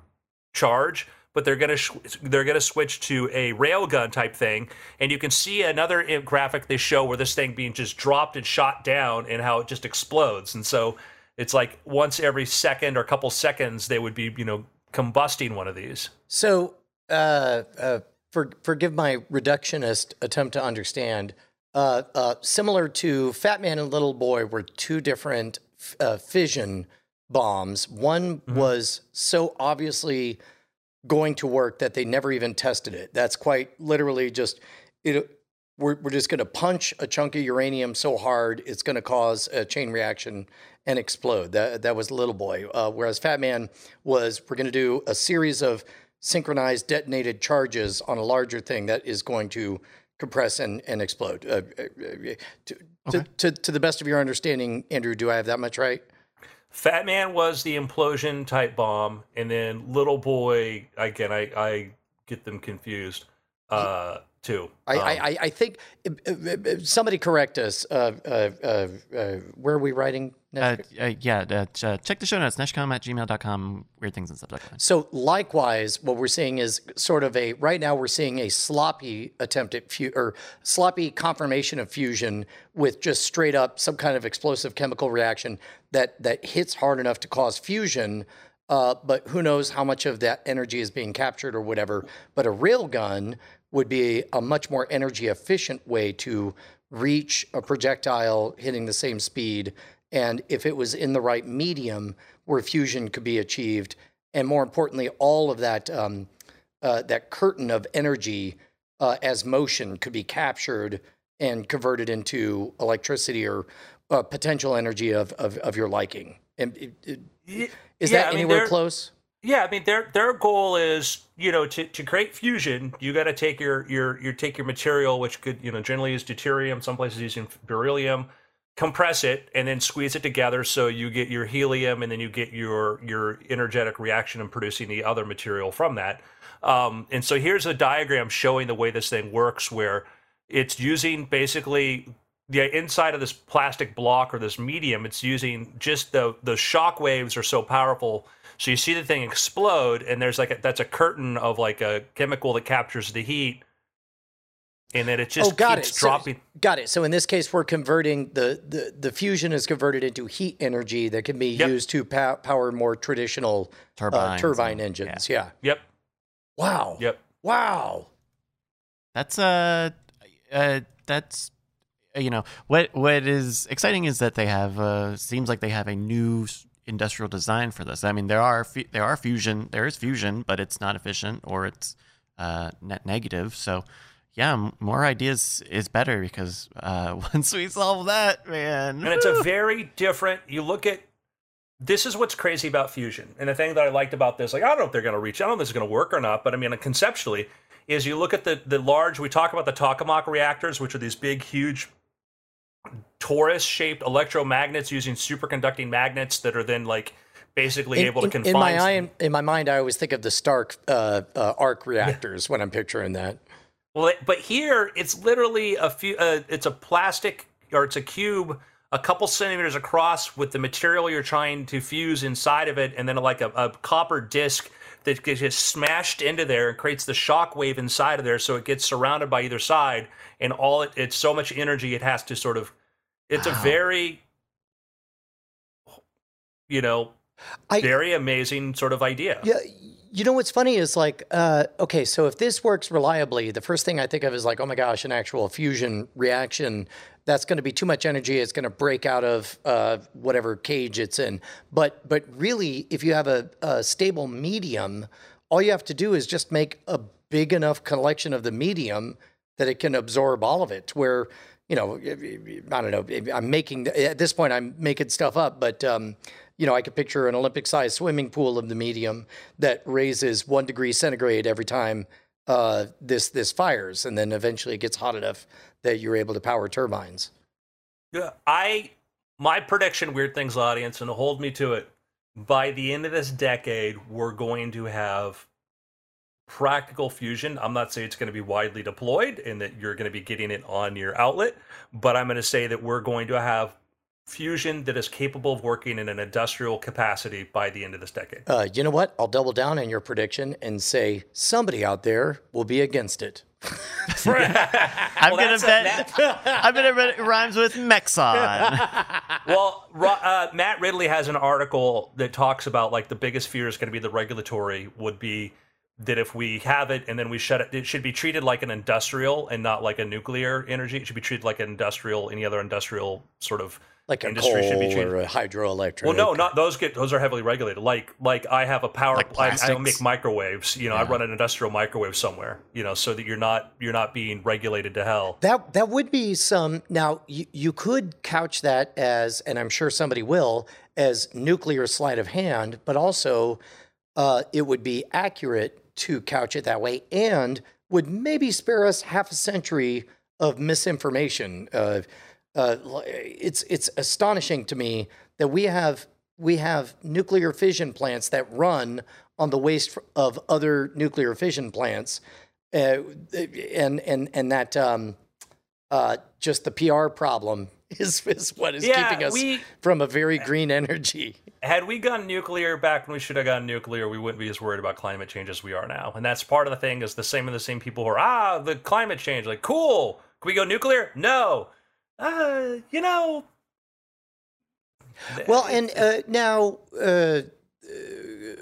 charge but they're gonna sh- they're gonna switch to a railgun type thing, and you can see another graphic they show where this thing being just dropped and shot down, and how it just explodes, and so it's like once every second or couple seconds they would be you know combusting one of these. So, uh, uh, for, forgive my reductionist attempt to understand. Uh, uh, similar to Fat Man and Little Boy were two different f- uh, fission bombs. One was so obviously going to work that they never even tested it. That's quite literally just it. We're, we're just going to punch a chunk of uranium so hard it's going to cause a chain reaction and explode. That that was Little Boy. Uh, whereas Fat Man was we're going to do a series of synchronized detonated charges on a larger thing that is going to compress and, and explode. Uh, uh, uh, to, to, to, to the best of your understanding, Andrew, do I have that much right? Fat Man was the implosion type bomb, and then Little Boy again. I I get them confused uh, too. I, Um, I, I- I think uh, uh, uh, somebody correct us. Uh, uh, uh, uh, where are we writing? Uh, next? uh, yeah, check the show notes, neshcom at gmail.com, weird things and stuff like that. So likewise, what we're seeing is sort of a right now we're seeing a sloppy attempt at fu- or sloppy confirmation of fusion with just straight up some kind of explosive chemical reaction that that hits hard enough to cause fusion. Uh, but who knows how much of that energy is being captured or whatever. But a railgun would be a much more energy efficient way to reach a projectile hitting the same speed. And if it was in the right medium where fusion could be achieved, and more importantly, all of that um, uh, that curtain of energy uh, as motion could be captured and converted into electricity or uh, potential energy of, of, of your liking. And is yeah, that I mean, anywhere they're- close? Yeah, I mean their their goal is you know to, to create fusion, you got to take your your your take your material, which could you know generally is deuterium, some places using beryllium, compress it, and then squeeze it together so you get your helium, and then you get your your energetic reaction and producing the other material from that. Um, and so here's a diagram showing the way this thing works, where it's using basically the inside of this plastic block or this medium. It's using just the the shock waves are so powerful. So you see the thing explode, and there's like a, that's a curtain of like a chemical that captures the heat, and then it just oh, got keeps it. So- dropping. got it. So in this case, we're converting the, the, the fusion is converted into heat energy that can be Yep. used to pow- power more traditional uh, turbine and- engines. Yeah. Yep, Wow. yep. Wow. That's uh, uh that's uh, you know what what is exciting is that they have uh seems like they have a new s- industrial design for this. I mean there are there are fusion there is fusion, but it's not efficient or it's uh net negative. So yeah, m- more ideas is better because uh once we solve that, man. and it's a very different you look at this is what's crazy about fusion and the thing that i liked about this like i don't know if they're going to reach i don't know if this is going to work or not but i mean conceptually is you look at the the large we talk about the tokamak reactors which are these big huge torus shaped electromagnets using superconducting magnets that are then like basically In, able to in- confine in my eye, in my mind, I always think of the Stark uh, uh, arc reactors when I'm picturing that. Well, but here it's literally a few. Uh, it's a plastic or it's a cube, a couple centimeters across, with the material you're trying to fuse inside of it, and then like a, a copper disc that gets just smashed into there and creates the shock wave inside of there, so it gets surrounded by either side, and all it, it's so much energy it has to sort of. It's a very, you know, I- very amazing sort of idea. Yeah, you know what's funny is like, uh, okay, so if this works reliably, the first thing I think of is like, oh my gosh, an actual fusion reaction. That's going to be too much energy. It's going to break out of uh, whatever cage it's in. But but really, if you have a, a stable medium, all you have to do is just make a big enough collection of the medium that it can absorb all of it. Where you know, I don't know. I'm making at this point, I'm making stuff up, but um, you know, I could picture an Olympic-sized swimming pool of the medium that raises one degree centigrade every time uh, this this fires, and then eventually it gets hot enough that you're able to power turbines. Yeah, I my prediction, Weird Things audience, and hold me to it. By the end of this decade, we're going to have practical fusion. I'm not saying it's going to be widely deployed and that you're going to be getting it on your outlet, but I'm going to say that we're going to have fusion that is capable of working in an industrial capacity by the end of this decade. Uh, you know what? I'll double down on your prediction and say somebody out there will be against it. I'm Well, gonna bet. I'm gonna bet it rhymes with Mexon. well, uh, Matt Ridley has an article that talks about like the biggest fear is going to be the regulatory would be that if we have it and then we shut it, it should be treated like an industrial and not like a nuclear energy. It should be treated like an industrial, any other industrial sort of Like industry should be treated. or a hydroelectric. Well, no, not those get those are heavily regulated. Like like I have a power. Like I, I make microwaves. You know, I run an industrial microwave somewhere. You know, so that you're not you're not being regulated to hell. That that would be some. Now you, you could couch that as, and I'm sure somebody will, as nuclear sleight of hand, but also uh, it would be accurate to couch it that way, and would maybe spare us half a century of misinformation. Uh, uh, it's it's astonishing to me that we have we have nuclear fission plants that run on the waste of other nuclear fission plants, uh, and and and that um, uh, just the PR problem is is what is Yeah, keeping us we- from a very green energy. Had we gone nuclear back when we should have gone nuclear, we wouldn't be as worried about climate change as we are now. And that's part of the thing is the same of the same people who are ah the climate change like cool. Can we go nuclear? No. Uh, you know. Well, and uh, now, uh,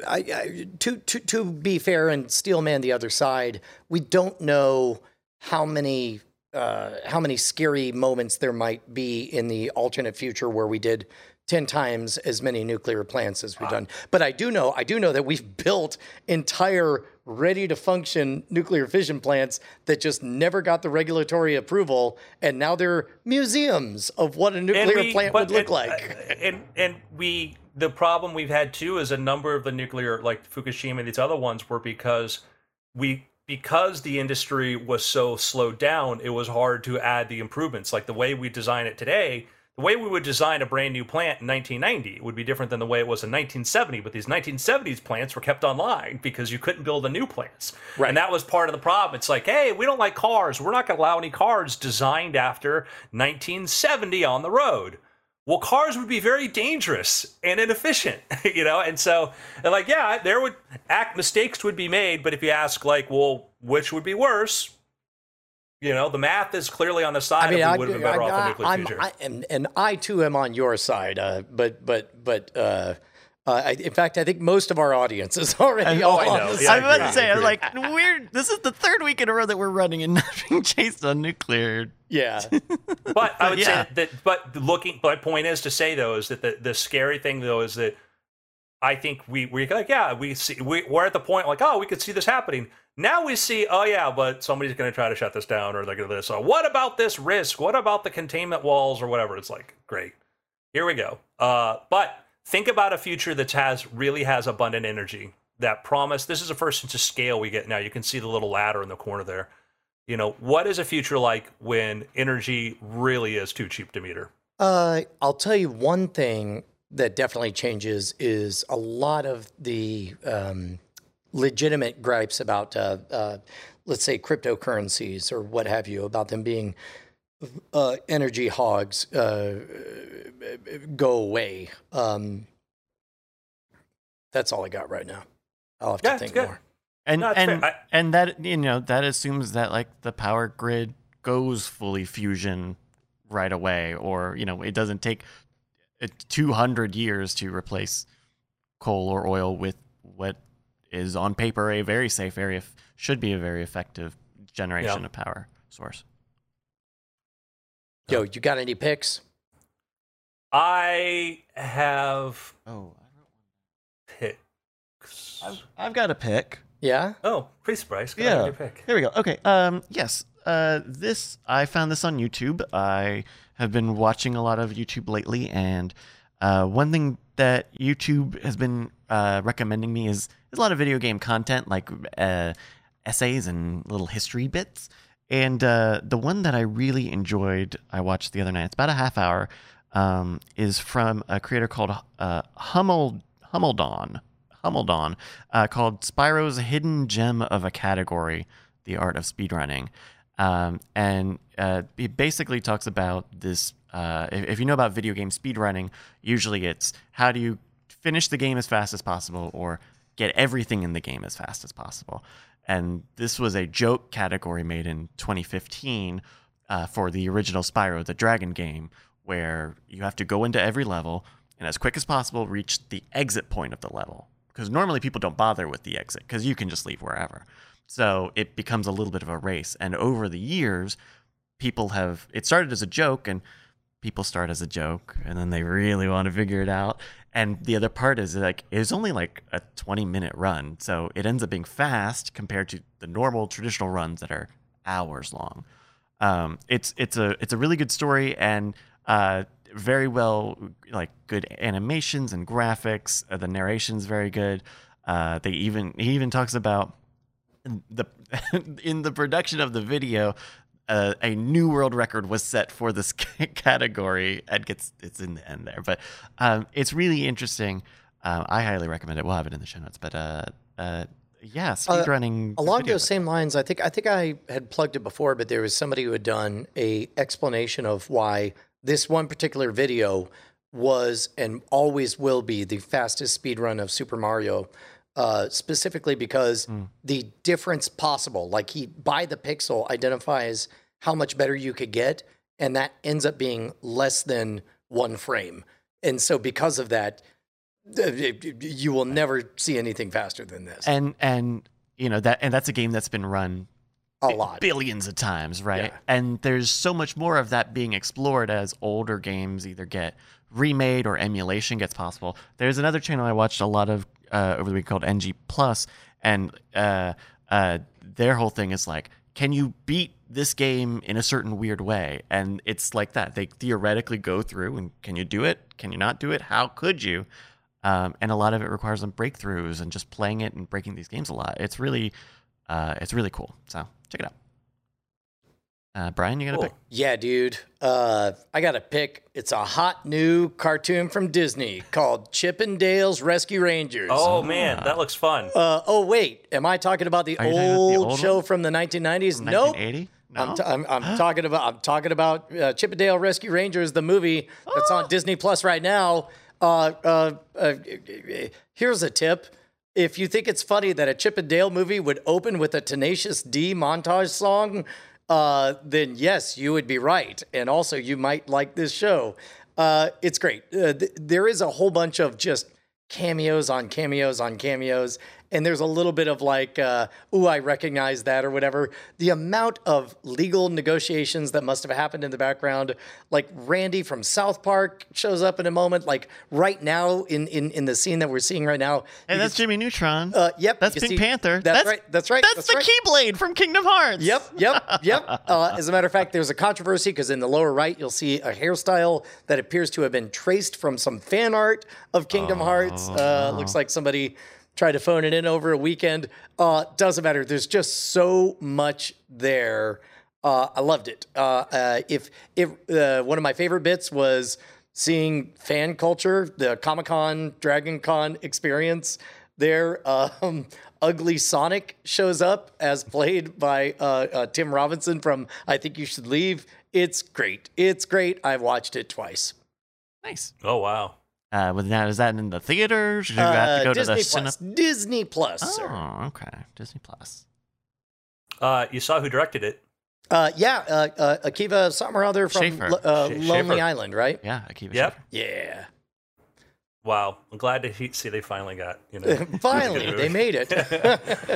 I, I, to, to to be fair and steelman the other side, we don't know how many uh, how many scary moments there might be in the alternate future where we did. 10 times as many nuclear plants as we've done. But I do know, I do know that we've built entire ready to function nuclear fission plants that just never got the regulatory approval. And now they're museums of what a nuclear we- plant would look it- like. uh, And and we the problem we've had too is a number of the nuclear like Fukushima and these other ones were because we because the industry was so slowed down, it was hard to add the improvements. Like the way we design it today, the way we would design a brand new plant in 1990 would be different than the way it was in 1970. But these 1970s plants were kept online because you couldn't build the new plants. Right. And that was part of the problem. It's like, hey, we don't like cars. We're not going to allow any cars designed after 1970 on the road. Well, cars would be very dangerous and inefficient, you know? And so, and like, yeah, there would act mistakes would be made, but if you ask, like, well, which would be worse? You know, the math is clearly on the side of we would have been better off in nuclear I'm- future. I- and and I too am on your side. Uh, but but but uh, uh, I, in fact, I think most of our audience is already Oh, all I know. Yeah, I I'm about to say, I I'm agree. like, weird. This is the third week in a row that we're running and not being chased on nuclear. Yeah. But I would yeah. say that. But looking, my point is to say though is that the the scary thing though is that I think we we like yeah we see we, we're at the point like oh we could see this happening. Now we see oh yeah, but somebody's going to try to shut this down or they're going to this. So what about this risk? What about the containment walls or whatever? It's like great. Here we go. Uh, but think about a future that has really has abundant energy. That promise. This is the first sense of scale we get now. You can see the little ladder in the corner there. You know, what is a future like when energy really is too cheap to meter? Uh, I'll tell you one thing that definitely changes is a lot of the um, legitimate gripes about, uh, uh, let's say, cryptocurrencies or what have you, about them being uh, energy hogs, uh, go away. Um, that's all I got right now. I'll have to Yeah, it's think more. And No, and fair. I- and that you know that assumes that like the power grid goes fully fusion right away, or you know it doesn't take uh, 200 years to replace coal or oil with what is on paper a very safe, very eff- should be a very effective generation Yeah. of power source. Yo, you got any picks? I have Oh, picks. I've, I've got a pick. Yeah? Oh, please, Bryce. Go Yeah. ahead, your pick. Here we go. Okay. Um. Yes. Uh. This I found this on YouTube. I have been watching a lot of YouTube lately, and uh, one thing that YouTube has been uh, recommending me is is a lot of video game content, like uh, essays and little history bits. And uh, the one that I really enjoyed, I watched the other night. It's about a half hour. Um, is from a creator called uh, Hummel Hummeldon. Hummeldon, uh, called Spyro's Hidden Gem of a Category: The Art of Speedrunning. Um, and uh, it basically talks about this uh, if, if you know about video game speedrunning, usually it's how do you finish the game as fast as possible or get everything in the game as fast as possible. And this was a joke category made in 2015 uh, for the original Spyro the Dragon game, where you have to go into every level and as quick as possible reach the exit point of the level. Because normally people don't bother with the exit because you can just leave wherever. So it becomes a little bit of a race. And over the years, people have, it started as a joke and people start as a joke and then they really want to figure it out. And the other part is like, it was only like a 20 minute run. So it ends up being fast compared to the normal traditional runs that are hours long. Um, it's, it's a, it's a really good story and, uh, very well like good animations and graphics. Uh, the narration's very good. Uh, they even he even talks about the in the production of the video. Uh, a new world record was set for this category and gets it's in the end there, but um, it's really interesting. Um, I highly recommend it. We'll have it in the show notes, but uh, uh, yeah, speedrunning uh, along those same lines. I think I think I had plugged it before, but there was somebody who had done a explanation of why this one particular video was and always will be the fastest speed run of Super Mario, uh, specifically because mm. the difference possible, like he by the pixel identifies how much better you could get, and that ends up being less than one frame. And so because of that, you will never see anything faster than this. And and you know that and that's a game that's been run a lot billions of times right yeah. and there's so much more of that being explored as older games either get remade or emulation gets possible there's another channel i watched a lot of uh, over the week called ng plus and uh, uh, their whole thing is like can you beat this game in a certain weird way? And it's like that. They theoretically go through and can you do it? Can you not do it? How could you? Um, and a lot of it requires some breakthroughs and just playing it and breaking these games a lot. It's really uh, it's really cool. So check it out. Uh, Brian, you got cool. a pick? Yeah, dude. Uh, I got a pick. It's a hot new cartoon from Disney called Chip 'n Dale's Rescue Rangers. Oh man, that looks fun. Uh, oh wait, am I talking about the, old, about the old, show one? from the 1990s? No. 1980? No. I'm, t- I'm, I'm talking about I'm talking about uh, Chip 'n Dale Rescue Rangers, the movie that's on. Disney Plus right now. Uh, uh, uh, here's a tip if you think it's funny that a Chip 'n Dale movie would open with a Tenacious D montage song, uh, then yes, you would be right. And also, you might like this show. Uh, it's great. Uh, th- there is a whole bunch of just cameos on cameos on cameos and there's a little bit of like, uh, "Ooh, I recognize that" or whatever. The amount of legal negotiations that must have happened in the background, like Randy from South Park shows up in a moment, like right now in in, in the scene that we're seeing right now. And that's Jimmy Neutron. Uh, yep, that's Pink see, Panther. That's, that's, right. That's right. That's, that's the right. Keyblade from Kingdom Hearts. Yep, yep, yep. Uh, as a matter of fact, there's a controversy because in the lower right you'll see a hairstyle that appears to have been traced from some fan art of Kingdom oh. Hearts. Uh, looks like somebody tried to phone it in over a weekend. Uh, doesn't matter. There's just so much there. Uh, I loved it. Uh, uh if if uh, one of my favorite bits was seeing fan culture, the Comic Con Dragon Con experience there. Um, Ugly Sonic shows up as played by uh, Tim Robinson from I Think You Should Leave. It's great. It's great. I've watched it twice. Nice. Oh wow. Uh, with that, is that in the theaters? Did you uh, have to go Disney to the Plus. Cine- Disney Plus. Oh, sir. okay. Disney Plus. Uh, you saw who directed it? Uh, yeah, uh, uh, Akiva something or other from uh, Lonely Island, right? Yeah, Akiva. Yep. Schaffer. Yeah. Wow, I'm glad to see they finally got you know. finally, they made it.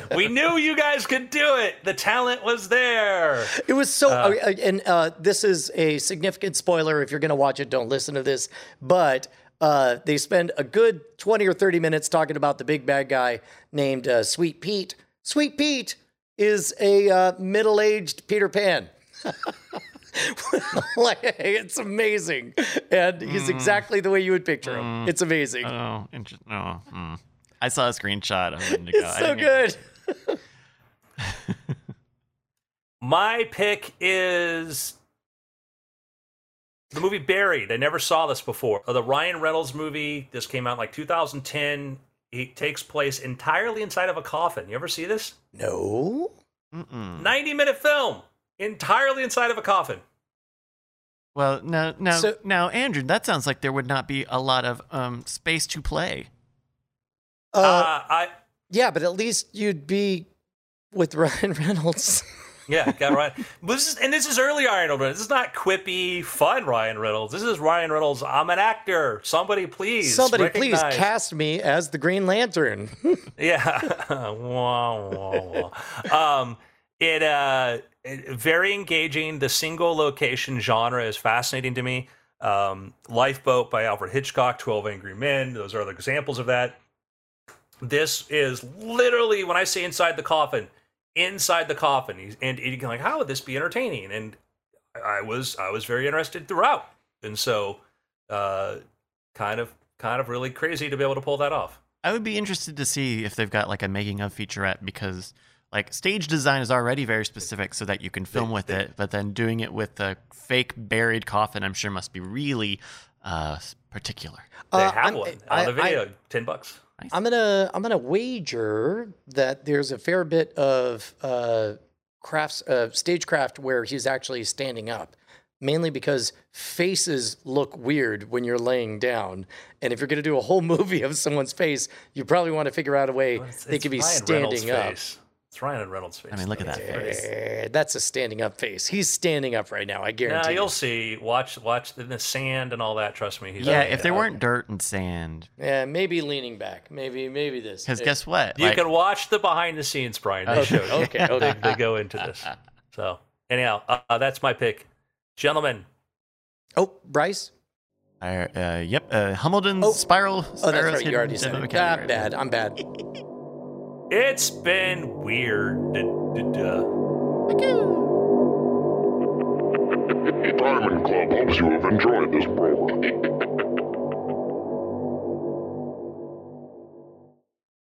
we knew you guys could do it. The talent was there. It was so, uh, uh and uh, this is a significant spoiler. If you're going to watch it, don't listen to this. But uh, they spend a good 20 or 30 minutes talking about the big bad guy named uh, Sweet Pete. Sweet Pete is a uh, middle aged Peter Pan. like, it's amazing. And he's mm. exactly the way you would picture him. Mm. It's amazing. Oh, interesting. Oh, mm. I saw a screenshot of him. It's so good. My pick is the movie Buried. I never saw this before. Uh, the Ryan Reynolds movie. This came out in like 2010. It takes place entirely inside of a coffin. You ever see this? No. Mm-mm. 90 minute film entirely inside of a coffin. Well, now, now, So- now, Andrew, that sounds like there would not be a lot of um, space to play. Uh, Uh, I yeah, but at least you'd be with Ryan Reynolds. Yeah, got Ryan. This is, and this is early Ryan Reynolds. This is not quippy, fun Ryan Reynolds. This is Ryan Reynolds. I'm an actor. Somebody please, Somebody please cast me as the Green Lantern. Yeah. wah, wah, wah. Um, it uh, it- very engaging. The single location genre is fascinating to me. Um, Lifeboat by Alfred Hitchcock, Twelve Angry Men. Those are other examples of that. This is literally when I say inside the coffin, inside the coffin. He's, and and you're like, how would this be entertaining? And I was I was very interested throughout, and so uh, kind of kind of really crazy to be able to pull that off. I would be interested to see if they've got like a making of featurette because like stage design is already very specific so that you can film with it, but then doing it with a fake buried coffin, I'm sure must be really uh, particular. They Uh, have I'm- one I- on the I- video, ten bucks. I'm gonna I'm gonna wager that there's a fair bit of uh, crafts uh, stagecraft where he's actually standing up, mainly because faces look weird when you're laying down, and if you're gonna do a whole movie of someone's face, you probably want to figure out a way It's- they it's could be Ryan standing up. Face. It's Ryan Reynolds' face. I mean, look at that face. Eh, that's a standing up face. He's standing up right now. I Yeah, guarantee. you'll you. see. Watch, watch the, the sand and all that. Trust me. He's Yeah, if there weren't dirt and sand, Yeah, maybe leaning back. Maybe maybe this. because Eh, guess what? you Like, can watch the behind the scenes, Brian. They showed you. okay, okay. They, they go into this. So anyhow, uh, that's my pick, gentlemen. Oh, Bryce. uh, uh, yep, uh, Humbledon's Oh. Spiral. Oh, that's Sparrow's right. You already said Gem it. Academy, Ah, bad. I'm bad. It's been weird. Diamond Club hopes you have enjoyed this program.